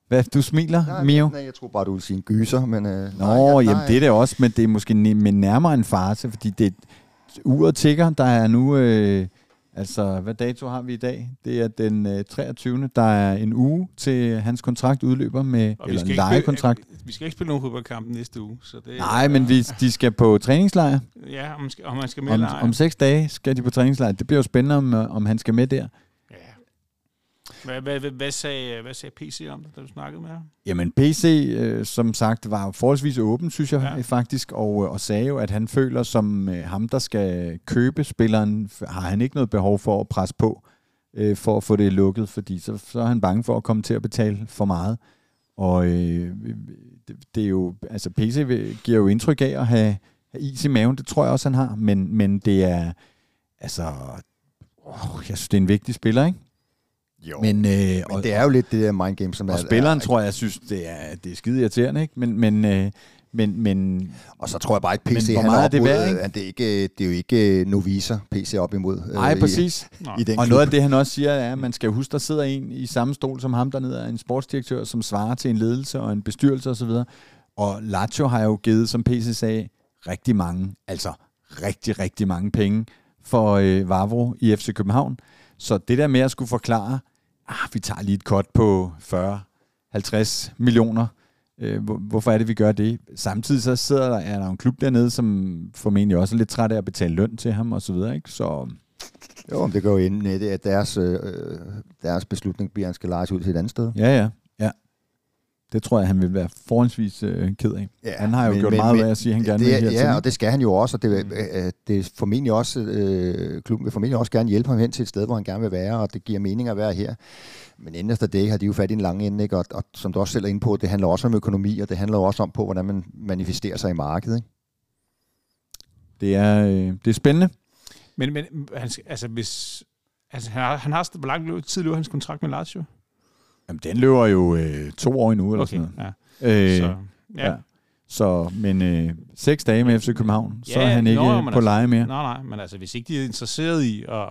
Hvad, du smiler, nej, Mio? Nej, jeg tror bare, du vil sige en gyser, men... Øh, Nå, nej, jamen nej. det er det også, men det er måske med nærmere en farse, fordi det uret tigger, der er nu... Øh, altså, hvad dato har vi i dag? Det er den øh, 23. Der er en uge til hans kontrakt udløber med... Og eller en lejekontrakt. Vi skal ikke spille nogen fodboldkamp næste uge. Så det, Nej, men vi, de skal på træningslejr. Ja, om, om man skal med om, om seks dage skal de på træningslejr. Det bliver jo spændende, om, om han skal med der. Hvad, hvad, hvad, hvad, sagde, hvad sagde PC om det, da du snakkede med ham? Jamen PC, øh, som sagt, var forholdsvis åben, synes jeg ja. faktisk, og, øh, og sagde jo, at han føler, som øh, ham, der skal købe spilleren, har han ikke noget behov for at presse på, øh, for at få det lukket, fordi så, så er han bange for at komme til at betale for meget. Og øh, det, det er jo, altså PC giver jo indtryk af at have, have is i maven, det tror jeg også, han har, men, men det er, altså, åh, jeg synes, det er en vigtig spiller, ikke? Jo, men, øh, men og, det er jo lidt det der mind game, som og er... Og spilleren, er, tror jeg, synes, det er, det er skide irriterende, ikke? Men, men, øh, men, men, og så tror jeg bare ikke, PC han er, det, værd, ikke? det, er ikke, det er jo ikke noviser, PC op imod. Øh, Nej, øh, præcis. I, i den og klub. noget af det, han også siger, er, at man skal huske, der sidder en i samme stol som ham dernede, er en sportsdirektør, som svarer til en ledelse og en bestyrelse osv. Og, og Lazio har jo givet, som PC sagde, rigtig mange, altså rigtig, rigtig mange penge for øh, Vavro i FC København. Så det der med at skulle forklare, ah, vi tager lige et kort på 40-50 millioner, øh, hvorfor er det, vi gør det? Samtidig så sidder der, er der en klub dernede, som formentlig også er lidt træt af at betale løn til ham og så videre, ikke? Så... Jo, det går jo ind i det, at deres, øh, deres beslutning bliver, at han skal lejes ud til et andet sted. Ja, ja. Det tror jeg, han vil være forholdsvis øh, ked af. Ja, han har jo men, gjort men, meget men, af at sige, at han gerne det, vil her Ja, og det skal han jo også, og det, øh, det er formentlig også, øh, klubben vil formentlig også gerne hjælpe ham hen til et sted, hvor han gerne vil være, og det giver mening at være her. Men inden efter det har de jo fat i en lang ende, ikke? Og, og som du også selv er inde på, det handler også om økonomi, og det handler også om på, hvordan man manifesterer sig i markedet. Ikke? Det, er, øh, det er spændende. Men, men han, altså, hvis, altså, han har, han har, hvor lang tid løber hans kontrakt med Lazio? Jamen, den løber jo øh, to år endnu, eller okay, sådan noget. Ja. Øh, så, ja. ja. Så, men øh, seks dage med FC København, ja, så er han ikke nå, på altså, leje mere. Nej, nej, men altså, hvis ikke de er interesseret i at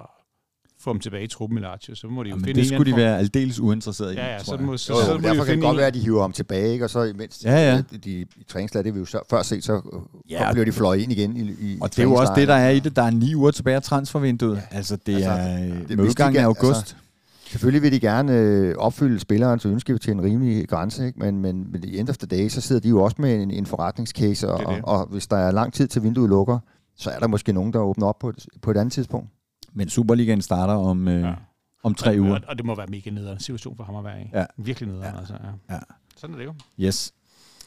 få ham tilbage i truppen i Lazio, så må de jo Jamen, finde det skulle de være aldeles uinteresserede i, Ja, ja, så må, så, Jo, så, jo, må de derfor jo kan det godt være, at de hiver ham tilbage, ikke? og så imens Ja, ja. de, de, i træningslag, det vi jo så, før set, så Ja. ja. bliver de fløjet ind igen i, i Og det er jo også det, der er i det. Der er ni uger tilbage af transfervinduet. Ja. Altså, det Altså, er det- de udgangen af kan- august. altså, Selvfølgelig vil de gerne øh, opfylde spillerens ønske til en rimelig grænse, ikke? Men, men, men i end of the day, så sidder de jo også med en, en forretningscase, og, Det det. og, og hvis der er lang tid til vinduet lukker, så er der måske nogen, der åbner op på et, på et andet tidspunkt. Men Superligaen starter om, øh, Ja. om tre og, uger. Og, og det må være mega nederen situation for ham at være i. Ja. Virkelig nederen, Ja. altså. Ja. Ja. Sådan er det jo. Yes.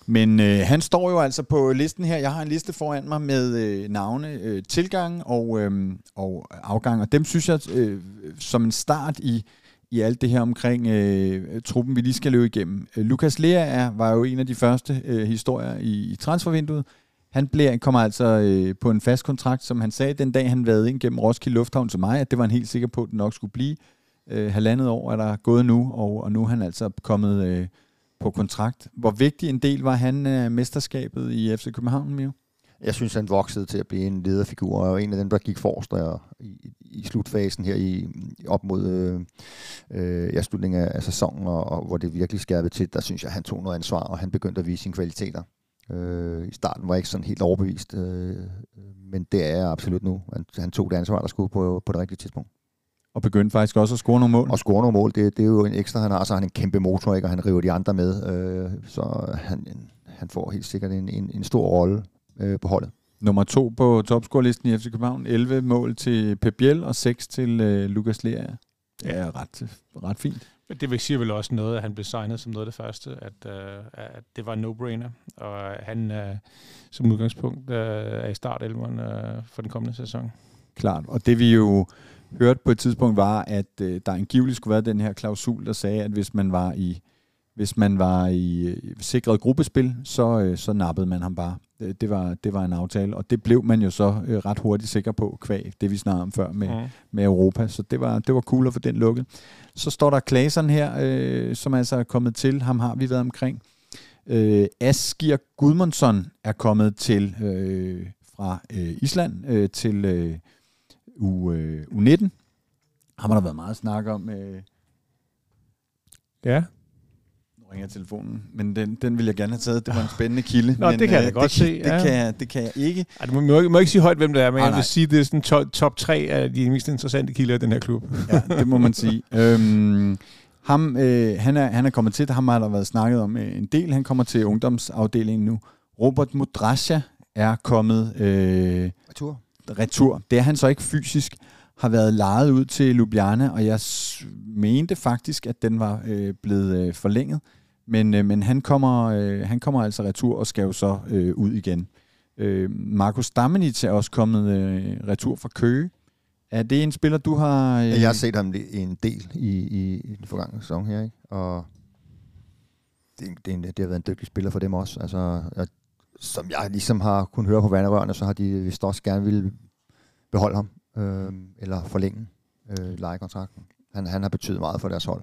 Men øh, han står jo altså på listen her. Jeg har en liste foran mig med øh, navne, øh, tilgang og, øh, og afgang. Og dem synes jeg øh, som en start i, i alt det her omkring øh, truppen, vi lige skal løbe igennem. Øh, Lukas Lea er, var jo en af de første øh, historier i, i transfervinduet. Han bliver, kommer altså øh, på en fast kontrakt, som han sagde den dag, han været ind gennem Roskilde Lufthavn til mig, at det var han helt sikker på, at det nok skulle blive. Øh, halvandet år er der gået nu, og, og nu er han altså kommet øh, på kontrakt. Hvor vigtig en del var han af mesterskabet i FC København, Mio? Jeg synes, han voksede til at blive en lederfigur, og en af dem, der gik forrest der i, i slutfasen her i, op mod øh, øh, ja, slutningen af, af sæsonen, og, og hvor det virkelig skærpede til, der synes jeg, han tog noget ansvar, og han begyndte at vise sine kvaliteter. Øh, I starten var jeg ikke sådan helt overbevist, øh, men det er jeg absolut nu. Han, han tog det ansvar, der skulle på, på det rigtige tidspunkt. Og begyndte faktisk også at score nogle mål. Og score nogle mål, det, det er jo en ekstra, han har, så har han en kæmpe motor, ikke? og han river de andre med, øh, så han, han får helt sikkert en, en, en stor rolle øh, på holdet. Nummer to på topscorelisten i FC København. 11 mål til Pep Biel og 6 til øh, Lukas Lea. Det er ret, ret fint. Men det vil sige vel også noget, at han blev signet som noget af det første, at, øh, at det var en no-brainer, og han øh, som udgangspunkt øh, er i start øh, for den kommende sæson. Klart. Og det vi jo hørte på et tidspunkt var, at øh, der angiveligt skulle være den her klausul, der sagde, at hvis man var i hvis man var i øh, sikret gruppespil, så, øh, så nappede man ham bare. Det, det, var, det var en aftale, og det blev man jo så øh, ret hurtigt sikker på, kvæg det vi snakkede om før med, Mm. med Europa. Så det var, det var cool at få den lukket. Så står der Klasen her, øh, som altså er kommet til. Ham har vi været omkring. Øh, Asgir Gudmundsson er kommet til øh, fra øh, Island øh, til øh, U, øh, U19. Ham har der været meget snak om. Øh, Ja, ringer telefonen, men den, den vil jeg gerne have taget. Det var en spændende kilde. Nå, men, det kan jeg øh, godt det, se, Det, ja. kan jeg, det kan jeg ikke. Ej, du må, må, ikke- må ikke sige højt, hvem det er, men Ah, jeg nej. vil sige, det er sådan top, top 3 af de mest interessante kilder i den her klub. Ja, det må man sige. <laughs> Øhm, ham, øh, han, er, han er kommet til, ham har der været snakket om øh, en del. Han kommer til ungdomsafdelingen nu. Robert Mudrasja er kommet øh, Retur. retur. Det er han så ikke fysisk. Har været lejet ud til Ljubljana, og jeg s- mente faktisk, at den var øh, blevet øh, forlænget. Men, øh, men han, kommer, øh, han kommer altså retur og skal jo så øh, ud igen. Øh, Markus Damenic er også kommet øh, retur fra Køge. Er det en spiller, du har... Øh, Jeg har set ham en del i, i, i den forgangne sæson her, ikke? og det, det, er en- det har været en dygtig spiller for dem også. Altså, jeg, som jeg ligesom har kunnet høre på vanderørene, så har de vist også gerne ville beholde ham, øh, eller forlænge øh, lejekontrakten. Han, han har betydet meget for deres hold.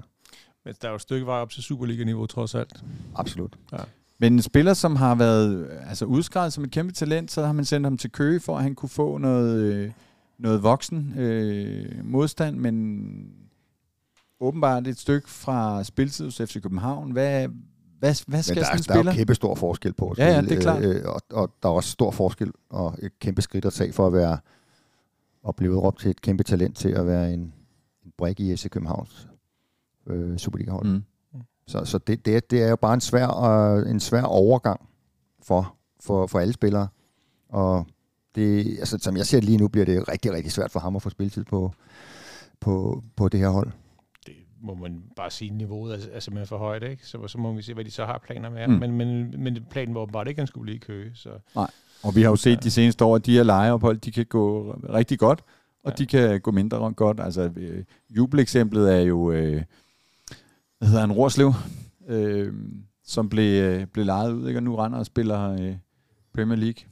Men der er jo et stykke vej op til Superliga-niveau, trods alt. Absolut. Men en spiller, som har været øh, altså udskrevet som et kæmpe talent, så har man sendt ham til Køge, for at han kunne få noget, øh, noget voksen øh, modstand, men åbenbart et stykke fra spiltid hos FC København. Hvad, hvad, hvad skal Men der, sådan er, en der er spiller? jo kæmpe stor forskel på at Ja, ja, spille, det er klart. Øh, og, og der er også stor forskel og et kæmpe skridt at tage for at være at blive udråbt til et kæmpe talent til at være en, en brik i FC Københavns øh, Superliga-hold. Mm. Så, så det, det, er, det er jo bare en svær, øh, en svær overgang for, for, for alle spillere. Og det, altså, som jeg ser det lige nu, bliver det rigtig, rigtig svært for ham at få spilletid på, på, på det her hold. Det må man bare sige, niveauet er, er simpelthen for højt, ikke? Så, så må vi se, hvad de så har planer med. Mm. Men, men, men planen var åbenbart ikke, at han skulle blive i køge. Så Og vi har jo set de seneste år, at de her lejeophold, de kan gå rigtig godt, og Ja. de kan gå mindre godt. Altså, øh, jubeleksemplet er jo, øh, hvad hedder han, Rorslev, øh, som blev, øh, blev lejet ud, ikke? og nu render og spiller øh, Premier League.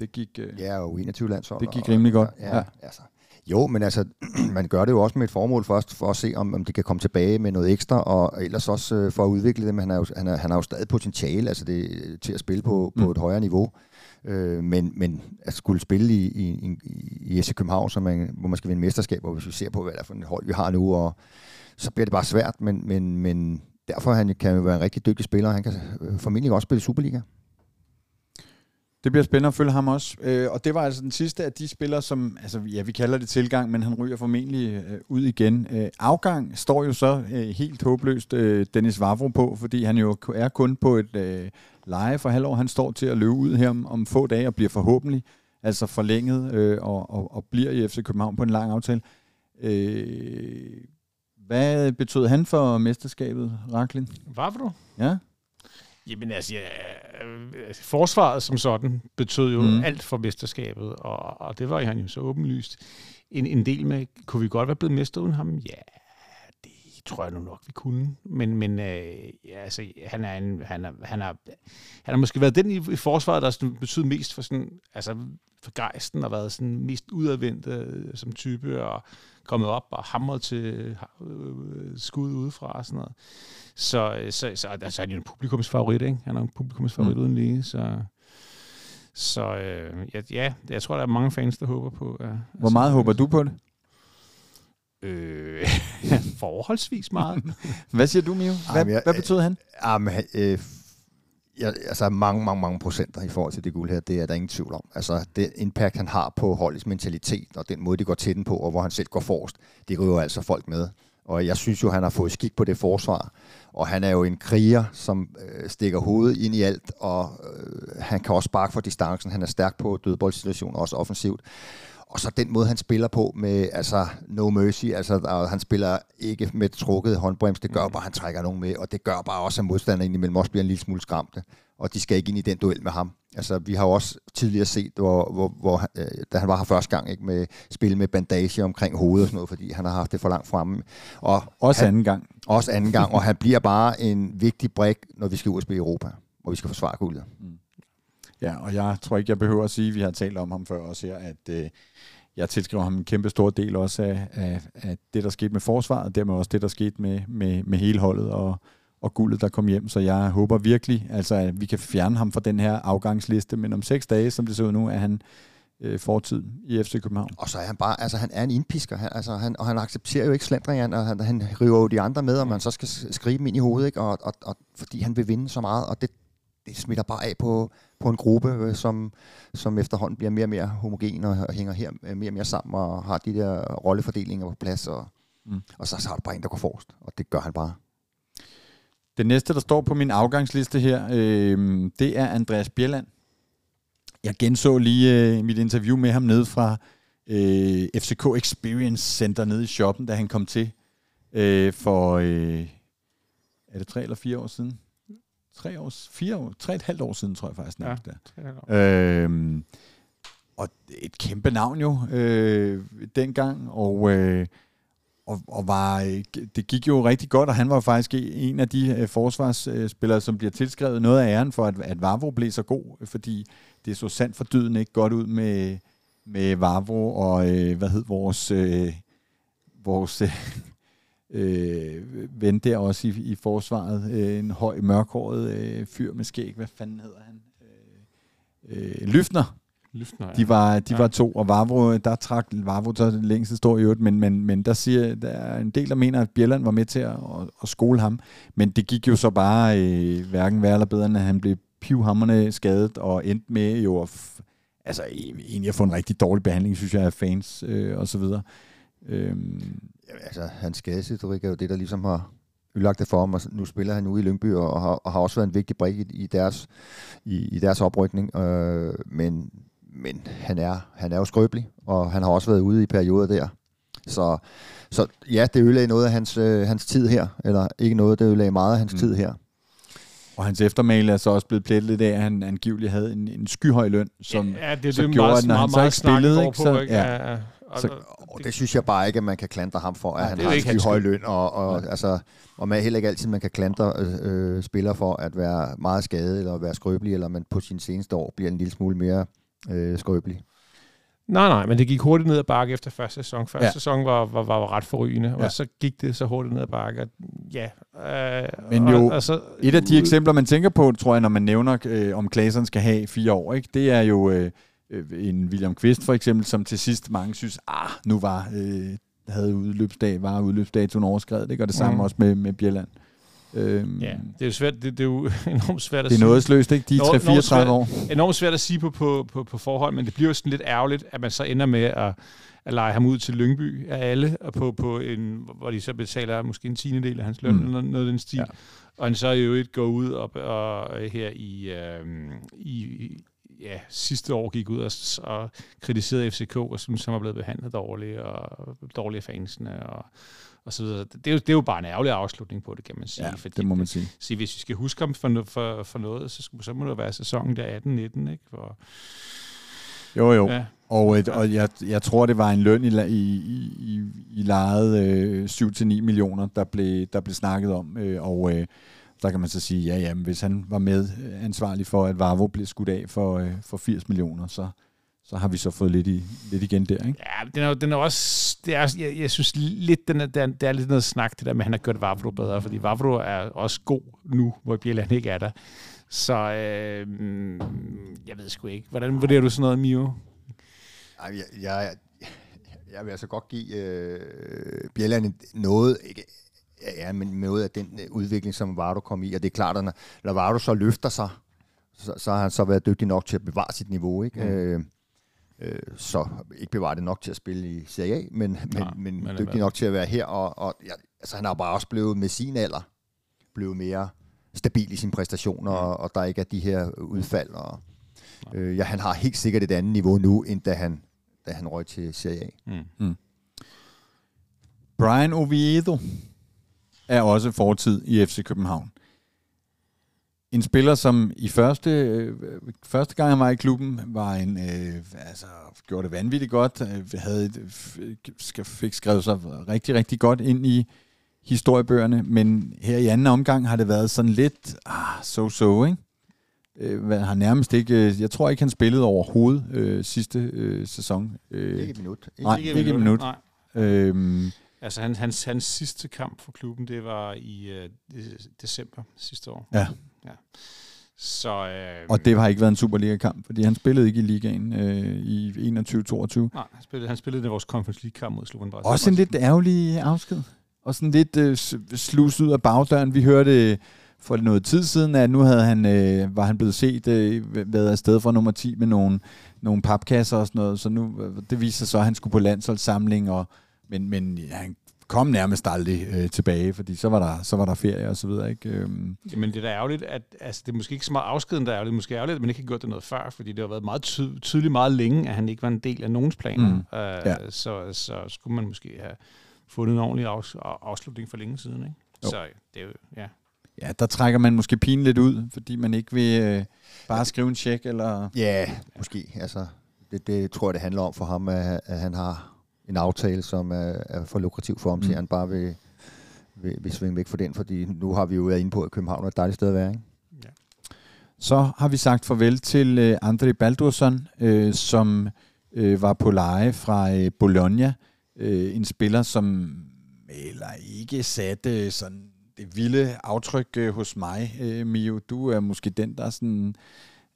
Det gik... Øh, Ja, og 21 landshold. Det gik og- rimelig godt, Ja, ja. Altså, jo, men altså, <clears throat> man gør det jo også med et formål først, for at se, om, om de kan komme tilbage med noget ekstra, og ellers også øh, for at udvikle dem. Han har jo, han er, han har jo stadig potentiale altså det, til at spille på, Mm. på et højere niveau. Øh, men, men at skulle spille i, i, i, i FC København, så man, hvor man skal vinde mesterskab, og hvis vi ser på, hvad det er for et hold, vi har nu, og, så bliver det bare svært, men, men, men derfor han, kan han jo være en rigtig dygtig spiller, han kan øh, formentlig også spille Superliga. Det bliver spændende at følge ham også. Øh, og det var altså den sidste af de spillere, som, altså ja, vi kalder det tilgang, men han ryger formentlig øh, ud igen. Øh, afgang står jo så øh, helt håbløst øh, Dennis Vavro på, fordi han jo er kun på et øh, leje for halvår. Han står til at løbe ud her om, om få dage og bliver forhåbentlig altså forlænget øh, og, og, og bliver i FC København på en lang aftale. Øh, hvad betød han for mesterskabet, Raklin? Vavro? Ja. Jamen altså, ja, øh, forsvaret som sådan betød jo mm. alt for mesterskabet, og, og det var han jo så åbenlyst en, en del med. Kunne vi godt være blevet mester uden ham? Ja, det tror jeg nu nok, vi kunne. Men, men øh, ja, altså, han, er en, han, er, han, er, han har måske været den i, i forsvaret, der sådan, betyder mest for, sådan, altså, for gejsten, og været sådan mest udadvendt øh, som type, og kommet op og hamret til øh, skud udefra og sådan noget. Så, øh, så, så altså, han er jo en publikumsfavorit, ikke? Han er en publikumsfavorit mm. uden lige, så... Så øh, ja, ja, jeg tror, der er mange fans, der håber på... Uh, Hvor meget håber du på det? Øh, <laughs> forholdsvis meget. hvad siger du, Mio? Hvad, jamen, jeg, hvad betyder han? Jamen, øh, ja, altså mange, mange, mange procenter i forhold til det guld her, det er der ingen tvivl om. Altså det impact, han har på holdets mentalitet, og den måde, de går til den på, og hvor han selv går forrest, det ryger altså folk med. Og jeg synes jo, han har fået skik på det forsvar. Og han er jo en kriger, som øh, stikker hovedet ind i alt, og øh, han kan også sparke for distancen. Han er stærk på dødboldsituationer, også offensivt. Og så den måde, han spiller på med altså no mercy, altså og han spiller ikke med trukket håndbrems, det gør mm. bare, at han trækker nogen med, og det gør bare også, at modstanderen imellem også bliver en lille smule skræmte, og de skal ikke ind i den duel med ham. Altså, vi har jo også tidligere set, hvor, hvor, hvor øh, da han var her første gang, ikke, med spil med bandage omkring hovedet og sådan noget, fordi han har haft det for langt fremme. Og også han, anden gang. Også anden gang, og han bliver bare en vigtig brik, når vi skal ud og spille i Europa, hvor vi skal forsvare guldet. Mm. Ja, og jeg tror ikke, jeg behøver at sige, at vi har talt om ham før også her, at øh, jeg tilskriver ham en kæmpe stor del også af, af, af det, der skete med forsvaret, og dermed også det, der skete med, med, med hele holdet og, og guldet, der kom hjem. Så jeg håber virkelig, altså, at vi kan fjerne ham fra den her afgangsliste, men om seks dage, som det ser ud nu, er han øh, fortid i FC København. Og så er han bare, altså han er en indpisker, han, altså, han, og han accepterer jo ikke slendringen, og han, han river jo de andre med, og man så skal skrive dem ind i hovedet, ikke? Og, og, og, fordi han vil vinde så meget, og det, det smitter bare af på, på en gruppe, øh, som, som efterhånden bliver mere og mere homogen og, og hænger her øh, mere og mere sammen og har de der rollefordelinger på plads. Og, mm. og så, så er der bare en, der går forrest, og det gør han bare. Den næste, der står på min afgangsliste her, øh, det er Andreas Bjelland. Jeg genså lige øh, mit interview med ham nede fra øh, FCK Experience Center nede i shoppen, da han kom til øh, for, øh, er det tre eller fire år siden? Tre år, fire år, tre et halvt år siden, tror jeg faktisk. Ja, der. Øhm, og et kæmpe navn jo øh, dengang, og, øh, og, og var, det gik jo rigtig godt, og han var faktisk en af de øh, forsvarsspillere, som bliver tilskrevet noget af æren for, at, at Vavro blev så god, fordi det så sandt for dyden ikke godt ud med, med Vavro og, øh, hvad hed vores, øh, vores øh, øh, ven der også i, i forsvaret. Øh, en høj, mørkhåret øh, fyr med skæg. Hvad fanden hedder han? Øh, øh, Lyftner. Lyftner, ja. De var, de ja. var to, og Vavro, der trak Vavro så længste står i øvrigt, men, men, men der siger, der er en del, der mener, at Bjelland var med til at, at, at skole ham. Men det gik jo så bare øh, hverken værre eller bedre, end at han blev pivhammerne skadet, og endte med jo at, altså egentlig at få en rigtig dårlig behandling, synes jeg, af fans øh, og så videre. Øhm, Ja, altså, hans skadeshistorik er jo det, der ligesom har ødelagt det for ham, og nu spiller han ude i Lyngby, og har, og har også været en vigtig brik i, i, deres, i, i deres oprykning. Øh, men men han, er, han er jo skrøbelig, og han har også været ude i perioder der. Så, så ja, det ødelagde noget af hans, øh, hans tid her, eller ikke noget, det ødelagde meget af hans mm. tid her. Og hans eftermæle er så også blevet plettet lidt af, at han angiveligt havde en, en skyhøj løn, som ja, det, så det gjorde, meget, at når han så ikke spillede, ikke, så, ja, så, og det synes jeg bare ikke, at man kan klandre ham for, at ja, han har en høj løn, og, og, ja. altså, og man heller ikke altid, man kan klandre øh, spillere for at være meget skadet, eller være skrøbelig, eller man på sin seneste år bliver en lille smule mere øh, skrøbelig. Nej, nej, men det gik hurtigt ned ad bakke efter første sæson. Første Ja. sæson var, var, var ret forrygende, ja. Og så gik det så hurtigt ned ad bakke. at- Ja. Øh, Men og, jo, og så, Et af de eksempler, man tænker på, tror jeg, når man nævner, øh, om Klaseren skal have fire år, ikke? det er jo øh, øh, en William Kvist for eksempel, som til sidst mange synes, ah, nu var øh, havde udløbsdag, var udløbsdatoen overskrevet, ikke? og det samme mm. også med, med Bjelland. Øhm, Ja, det er jo svært, det, det er jo <laughs> enormt svært at Det er sige. noget sløst, ikke? De er Nå- nå 3-34 svært. år. enormt svært at sige på, på, på, på forhånd, men det bliver jo sådan lidt ærgerligt, at man så ender med at, at lege ham ud til Lyngby af alle, og på, på en, hvor de så betaler måske en tiende del af hans løn, Mm. eller noget af den stil. Ja. Og han så i øvrigt går ud og, og her i, øh, i ja, sidste år gik ud og, og kritiserede FCK, og synes, han var blevet behandlet dårligt, og dårlige fansene, og, og så videre. Det er, jo, det er jo bare en ærgerlig afslutning på det, kan man sige. Ja, fordi det må man sige. sige, hvis vi skal huske ham for, for, for noget, så, skulle- så må det være sæsonen der 18-19, ikke? For, Jo, jo. ja. Og, øh, og jeg, jeg tror, det var en løn i, i, i, i lejet øh, 7-9 millioner, der blev, der blev snakket om. Øh, og øh, der kan man så sige, ja, ja, men hvis han var med øh, ansvarlig for, at Varvo blev skudt af for, øh, for 80 millioner, så, så har vi så fået lidt, i, lidt igen der, ikke? Ja, den er, den er også... Det er, jeg, jeg synes lidt, den er, den, det er lidt noget snak, det der med, at han har gjort Vavro bedre, fordi Vavro er også god nu, hvor Bjelland ikke er der. Så øh, jeg ved sgu ikke. Hvordan vurderer du sådan noget, Mio? Jeg, jeg, jeg vil altså godt give øh, Bjelland noget, ikke, ja, men noget af den øh, udvikling, som Vardo kom i, og det er klart, at når, når Vardo så løfter sig, så, så har han så været dygtig nok til at bevare sit niveau, ikke? Mm. Mm. Øh, øh, så ikke bevare det nok til at spille i Serie A, men, men, Nej, men, dygtig nok til at være her, og, og ja, altså, han har bare også blevet med sin alder, blevet mere stabil i sine præstationer, Mm. og, og der ikke er de her udfald, og øh, ja, han har helt sikkert et andet niveau nu, end da han, da han røg til Serie A. Mm. Brian Oviedo er også fortid i FC København. En spiller, som i første, øh, første gang han var i klubben, var en, øh, altså, gjorde det vanvittigt godt, øh, havde, et- sk- fik skrevet sig rigtig, rigtig godt ind i historiebøgerne, men her i anden omgang har det været sådan lidt ah, so-so, ikke? Øh, har nærmest ikke, øh, jeg tror ikke, han spillede overhovedet øh, sidste øh, sæson. Øh, Ikke et minut. Ikke? Nej, ikke et minut. Nej. øh, Altså, han, hans, hans sidste kamp for klubben, det var i øh, de- december sidste år. Ja. ja. Så, øh, Og det har ikke været en Superliga-kamp, fordi han spillede ikke i ligaen øh, i 21-22. Nej, han spillede, han spillede vores Conference League-kamp mod Slovan Bratislava. Også en lidt ærgerlig afsked. Og sådan lidt øh, slus ud af bagdøren. Vi hørte for noget tid siden, at nu havde han, øh, var han blevet set øh, været afsted fra nummer 10 med nogle, nogle papkasser og sådan noget. Så nu, øh, det viser sig så, at han skulle på landsholdssamling, og, men, men ja, han kom nærmest aldrig øh, tilbage, fordi så var der, så var der ferie og så videre. Ikke? Øhm, Jamen, det er da ærgerligt, at altså, det er måske ikke så meget afskeden, der er ærgerligt. Det er måske ærgerligt, at man ikke har gjort det noget før, fordi det har været meget ty- tydeligt meget længe, at han ikke var en del af nogens planer. Mm. Uh, Ja. så, så skulle man måske have fundet en ordentlig afs- afslutning for længe siden. Ikke? Jo. Så det er jo, ja. ja, der trækker man måske pigen lidt ud, fordi man ikke vil øh, bare skrive en check, eller... Ja, måske. Altså, det, det tror jeg, det handler om for ham, at, at han har en aftale, som er, er for lukrativ for ham, mm. bare vil, vil, vil svinge væk fra den, fordi nu har vi jo været inde på, at København er et dejligt sted at være. Ikke? Så har vi sagt farvel til øh, André Baldursson, øh, som øh, var på leje fra øh, Bologna. Øh, en spiller, som eller ikke satte sådan det vilde aftryk øh, hos mig, øh, Mio. Du er måske den, der sådan,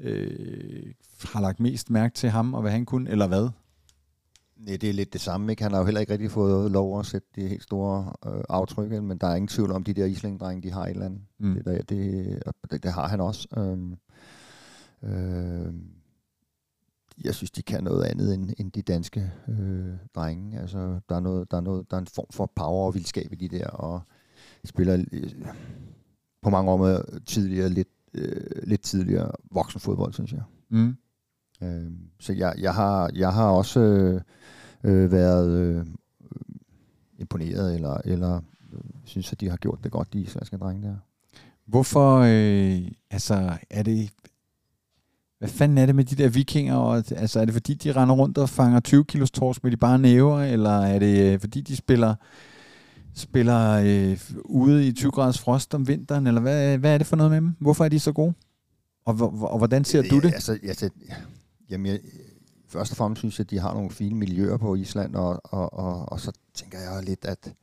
øh, har lagt mest mærke til ham, og hvad han kunne, eller hvad? Nej, det er lidt det samme. Ikke? Han har jo heller ikke rigtig fået lov at sætte det helt store øh, aftryk, men der er ingen tvivl om, de der islængdrenge, de har et eller andet. Mm. Det, der, det, det, det har han også. Øhm, øh, jeg synes, de kan noget andet end, end de danske øh, drenge. Altså, der, er noget, der, er noget, der er en form for power og vildskab i de der, og spiller øh, på mange områder tidligere, lidt, øh, lidt tidligere voksenfodbold, synes jeg. Mm. Øh, så jeg, jeg, har, jeg har også øh, øh, været øh, imponeret, eller, eller øh, synes, at de har gjort det godt, de islandske drenge der. Hvorfor, øh, altså, er det... Hvad fanden er det med de der vikinger? Og, altså, er det fordi, de render rundt og fanger 20 kilos tors med de bare næver? Eller er det øh, fordi, de spiller spiller øh, ude i 20 graders frost om vinteren? Eller hvad, hvad er det for noget med dem? Hvorfor er de så gode? Og, hvor- og hvordan ser du det? Altså, altså, jamen, jeg, først og fremmest synes jeg, at de har nogle fine miljøer på Island, og, og, og, og så tænker jeg lidt, at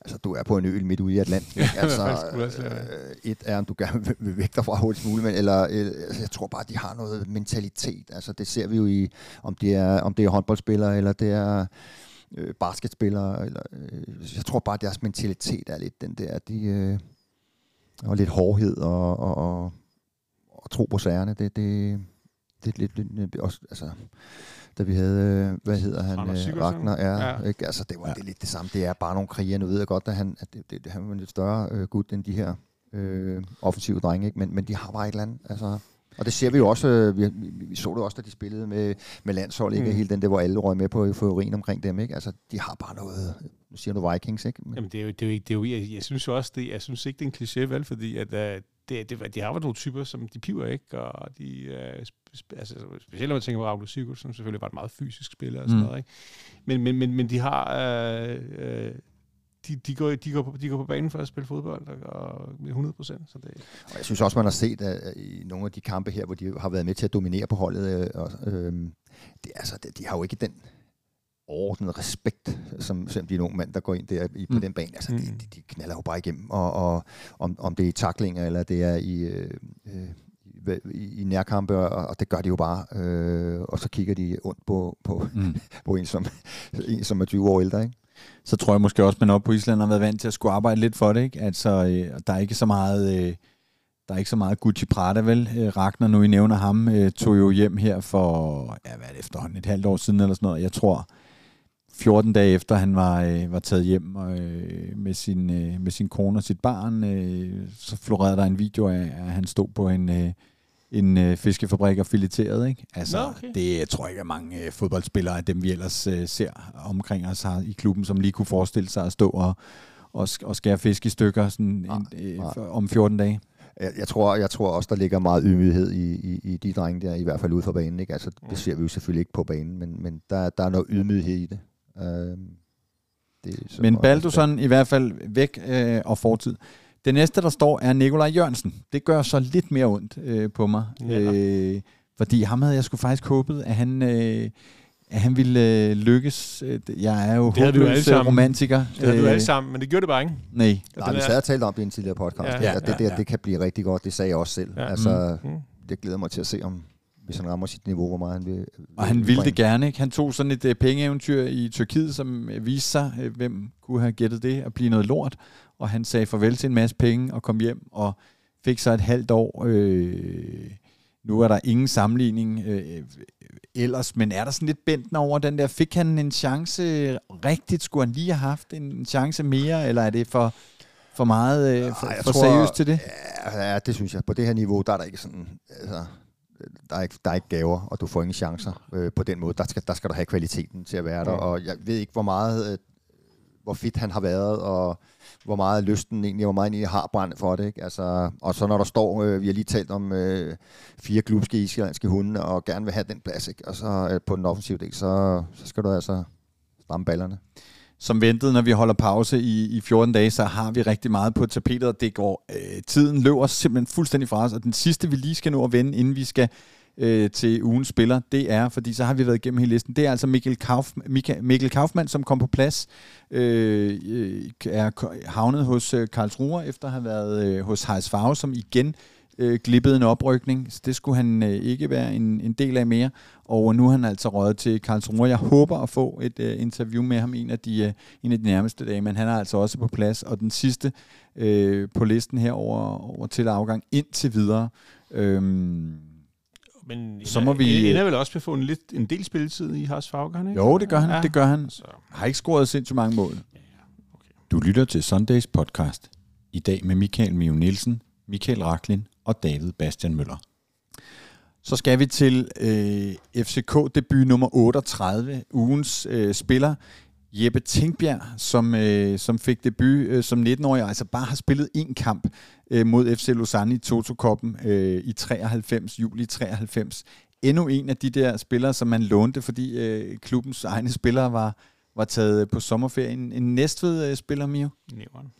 altså, du er på en ø midt ude i Atlanten. <laughs> altså, øh, et er, om du gerne vil, vil væk derfra hurtigst muligt, men, eller, øh, altså, jeg tror bare, at de har noget mentalitet. Altså, det ser vi jo i, om det er, om det er håndboldspillere, eller det er øh, basketspillere. Eller, øh, jeg tror bare, at deres mentalitet er lidt den der, de, øh, og lidt hårdhed og, og, og, og tro på sagerne. Det, det, det er lidt, lidt, lidt også, altså, da vi havde, øh, hvad hedder han, øh, Ragnar, ja, ja. Ikke? Altså, det var ja. det lidt det samme. Det er bare nogle kriger. Nu ved jeg godt, at han, at det, det, han var en lidt større øh, gut end de her øh, offensive drenge, ikke? Men, men de har bare et eller andet. Altså, og det ser vi jo også, øh, vi, vi, så det også, da de spillede med, med landshold, ikke? Mm. Hele den der, hvor alle røg med på euforien omkring dem, ikke? Altså, de har bare noget, nu siger du Vikings, ikke? Men. Jamen, det er jo, det er jo, det er jo jeg, jeg, synes jo også, det, jeg synes ikke, det er en kliché, vel? Fordi at, uh, det, det, de har været nogle typer, som de piver ikke, og de, uh, altså, specielt når man tænker på Raul Sigurd, som selvfølgelig var et meget fysisk spiller og sådan mm. noget, ikke? Men, men, men, men de har, uh, uh, de, de, går, de, går på, de går på banen for at spille fodbold og, med 100 procent. Så det... Og jeg synes også, man har set at, i nogle af de kampe her, hvor de har været med til at dominere på holdet, og, øh, det, altså, de, de har jo ikke den overordnet respekt, som de er nogle mand, der går ind der i, på mm. den bane. Altså, mm. de, de, de knaller jo bare igennem, og, og om, om det er i taklinger, eller det er i, øh, øh, i, nærkampe, og, og det gør de jo bare. Øh, og så kigger de ondt på, på, mm. <laughs> på en, som, <laughs> en, som er 20 år ældre, ikke? Så tror jeg måske også, at man op på Island har været vant til at skulle arbejde lidt for det, ikke? Altså, øh, der er ikke så meget... Øh, der er ikke så meget Gucci Prada, vel? Øh, Ragnar, nu I nævner ham, øh, tog jo hjem her for, ja, hvad er det efterhånden, et halvt år siden eller sådan noget. Jeg tror, 14 dage efter han var, øh, var taget hjem øh, med, sin, øh, med sin kone og sit barn, øh, så florerede der en video af, at han stod på en, øh, en øh, fiskefabrik og fileteret. Ikke? Altså, Nå, okay. Det jeg tror jeg ikke er mange øh, fodboldspillere af dem, vi ellers øh, ser omkring os har i klubben, som lige kunne forestille sig at stå og, og, og skære fisk i stykker sådan en, øh, om 14 dage. Jeg, jeg, tror, jeg tror også, der ligger meget ydmyghed i, i, i de drenge der, i hvert fald ude for banen. Ikke? Altså, det ser vi jo selvfølgelig ikke på banen, men, men der, der er noget ydmyghed i det. Øh, det Men Balduson i hvert fald væk øh, og fortid. Det næste, der står, er Nikolaj Jørgensen. Det gør så lidt mere ondt øh, på mig. Ja. Øh, fordi ham havde jeg sgu faktisk håbet, at han... Øh, at han ville øh, lykkes. Jeg er jo håbløs øh, romantiker. Det havde du alle sammen, men det gjorde det bare ikke. Nej. Nej, vi sad og talt om det i en tidligere podcast. Ja, ja, ja, det, der, det kan blive rigtig godt. Det sagde jeg også selv. Ja. Altså, mm. det glæder mig til at se, om, hvis han rammer sit niveau, hvor meget han vil. Og han ville det gerne, ikke? Han tog sådan et uh, pengeeventyr i Tyrkiet, som viste sig, uh, hvem kunne have gættet det, at blive noget lort. Og han sagde farvel til en masse penge og kom hjem og fik så et halvt år. Øh, nu er der ingen sammenligning øh, ellers, men er der sådan lidt bænden over den der? Fik han en chance rigtigt? Skulle han lige have haft en chance mere, eller er det for for meget øh, for, Ej, for tror, seriøst til det? Ja, det synes jeg. På det her niveau, der er der ikke sådan... Altså, der er ikke, der er ikke gaver, og du får ingen chancer øh, på den måde. Der skal, der skal du have kvaliteten til at være der, og jeg ved ikke, hvor meget, øh, hvor fedt han har været, og hvor meget lysten egentlig, hvor meget egentlig har brændt for det. Ikke? Altså, og så når der står, øh, vi har lige talt om øh, fire klubske islandske hunde, og gerne vil have den plads, ikke? og så øh, på den offensive del, så, så skal du altså stramme ballerne som ventet, når vi holder pause i, i 14 dage, så har vi rigtig meget på tapetet, og det går, øh, tiden løber simpelthen fuldstændig fra os, og den sidste, vi lige skal nå at vende, inden vi skal øh, til ugens spiller, det er, fordi så har vi været igennem hele listen, det er altså Mikkel, Kauf, Mikkel Kaufmann, som kom på plads, øh, øh er havnet hos øh, Karlsruher, efter at have været øh, hos Heis Favre, som igen øh, glippede en oprykning, så det skulle han øh, ikke være en, en del af mere. Og nu er han altså røget til Karlsruhe. Jeg håber at få et øh, interview med ham en af, de, øh, en af de nærmeste dage, men han er altså også på plads. Og den sidste øh, på listen her over, over til afgang indtil videre. Øh, men så må vi... Ender vel også få en, lidt, en del spilletid i Haas Fagern, ikke? Jo, det gør han. Ja. Det gør han. Så. Har ikke scoret sindssygt mange mål. Ja, okay. Du lytter til Sundays podcast. I dag med Michael Mio Nielsen, Michael Raklin og David Bastian Møller. Så skal vi til øh, FCK-debut nummer 38, ugens øh, spiller, Jeppe Tinkbjerg, som, øh, som fik debut øh, som 19-årig, altså bare har spillet en kamp øh, mod FC Lausanne i Toto-koppen øh, i 93, juli 93. Endnu en af de der spillere, som man lånte, fordi øh, klubbens egne spillere var, var taget på sommerferie. En, en Næstved-spiller, Mio? Nævren.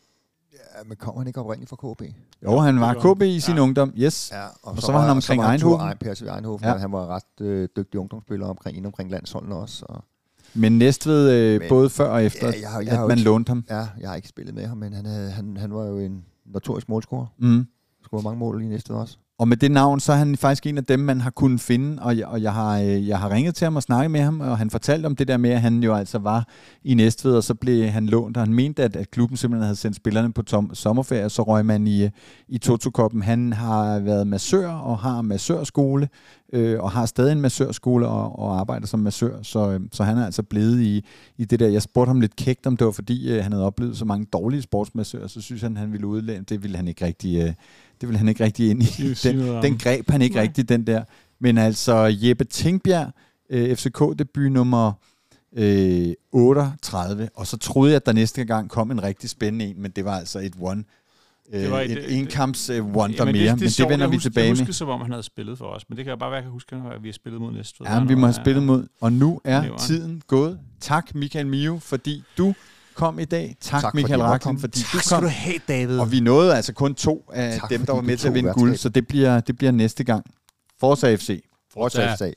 Ja, men kommer han ikke oprindeligt fra KB? Jo, han var KB i sin Ja. ungdom, yes. Ja, Og så var han omkring så var han tur Eindhoven. Ej- Eindhoven. Ja. Ja. Han var ret øh, dygtig ungdomsspiller omkring, ind omkring landsholdene også. Og, Men Næstved, øh, Men- både før og efter, Ja, jeg har- jeg at har man ikke- lånte ham. ja, jeg har ikke spillet med ham, men han, havde, han, han var jo en notorisk målscorer. Mm. Scorede mange mål lige næste også. Og med det navn, så er han faktisk en af dem, man har kunnet finde, og jeg, og jeg, har, øh, jeg har ringet til ham og snakket med ham, og han fortalte om det der med, at han jo altså var i Næstved, og så blev han lånt, og han mente, at, at klubben simpelthen havde sendt spillerne på tom, sommerferie, og så røg man i, øh, i Toto-koppen. Han har været massør og har massørskole, øh, og har stadig en massørskole og, og arbejder som massør, så, øh, så han er altså blevet i, i det der. Jeg spurgte ham lidt kægt, om det var fordi, øh, han havde oplevet så mange dårlige sportsmassører, så synes han, han ville udlænde. Det ville han ikke rigtig, øh, det ville han ikke rigtig ind i. <laughs> Den, den greb han ikke Nej. rigtig, den der. Men altså, Jeppe Tingbjerg, øh, FCK-debut nummer øh, 38, og så troede jeg, at der næste gang kom en rigtig spændende en, men det var altså et one. Øh, Det var et- et, et enkamps øh, wonder Jamen, mere, det, det, men det sjovt. vender jeg vi husker, tilbage jeg med. husker, som om han havde spillet for os, men det kan jeg bare være, at jeg kan huske, at vi har spillet mod Næstved. Ja, men vi må have spillet mod. Og nu er Leveren. tiden gået. Tak, Michael Mio, fordi du kom i dag. Tak, Tak, Michael Raklin, komme. fordi Tak du skal kom. du have, David. Og vi nåede altså kun to af Tak, dem, der var med til at vinde guld, så det bliver, det bliver næste gang. Forza FC. Ja. sag.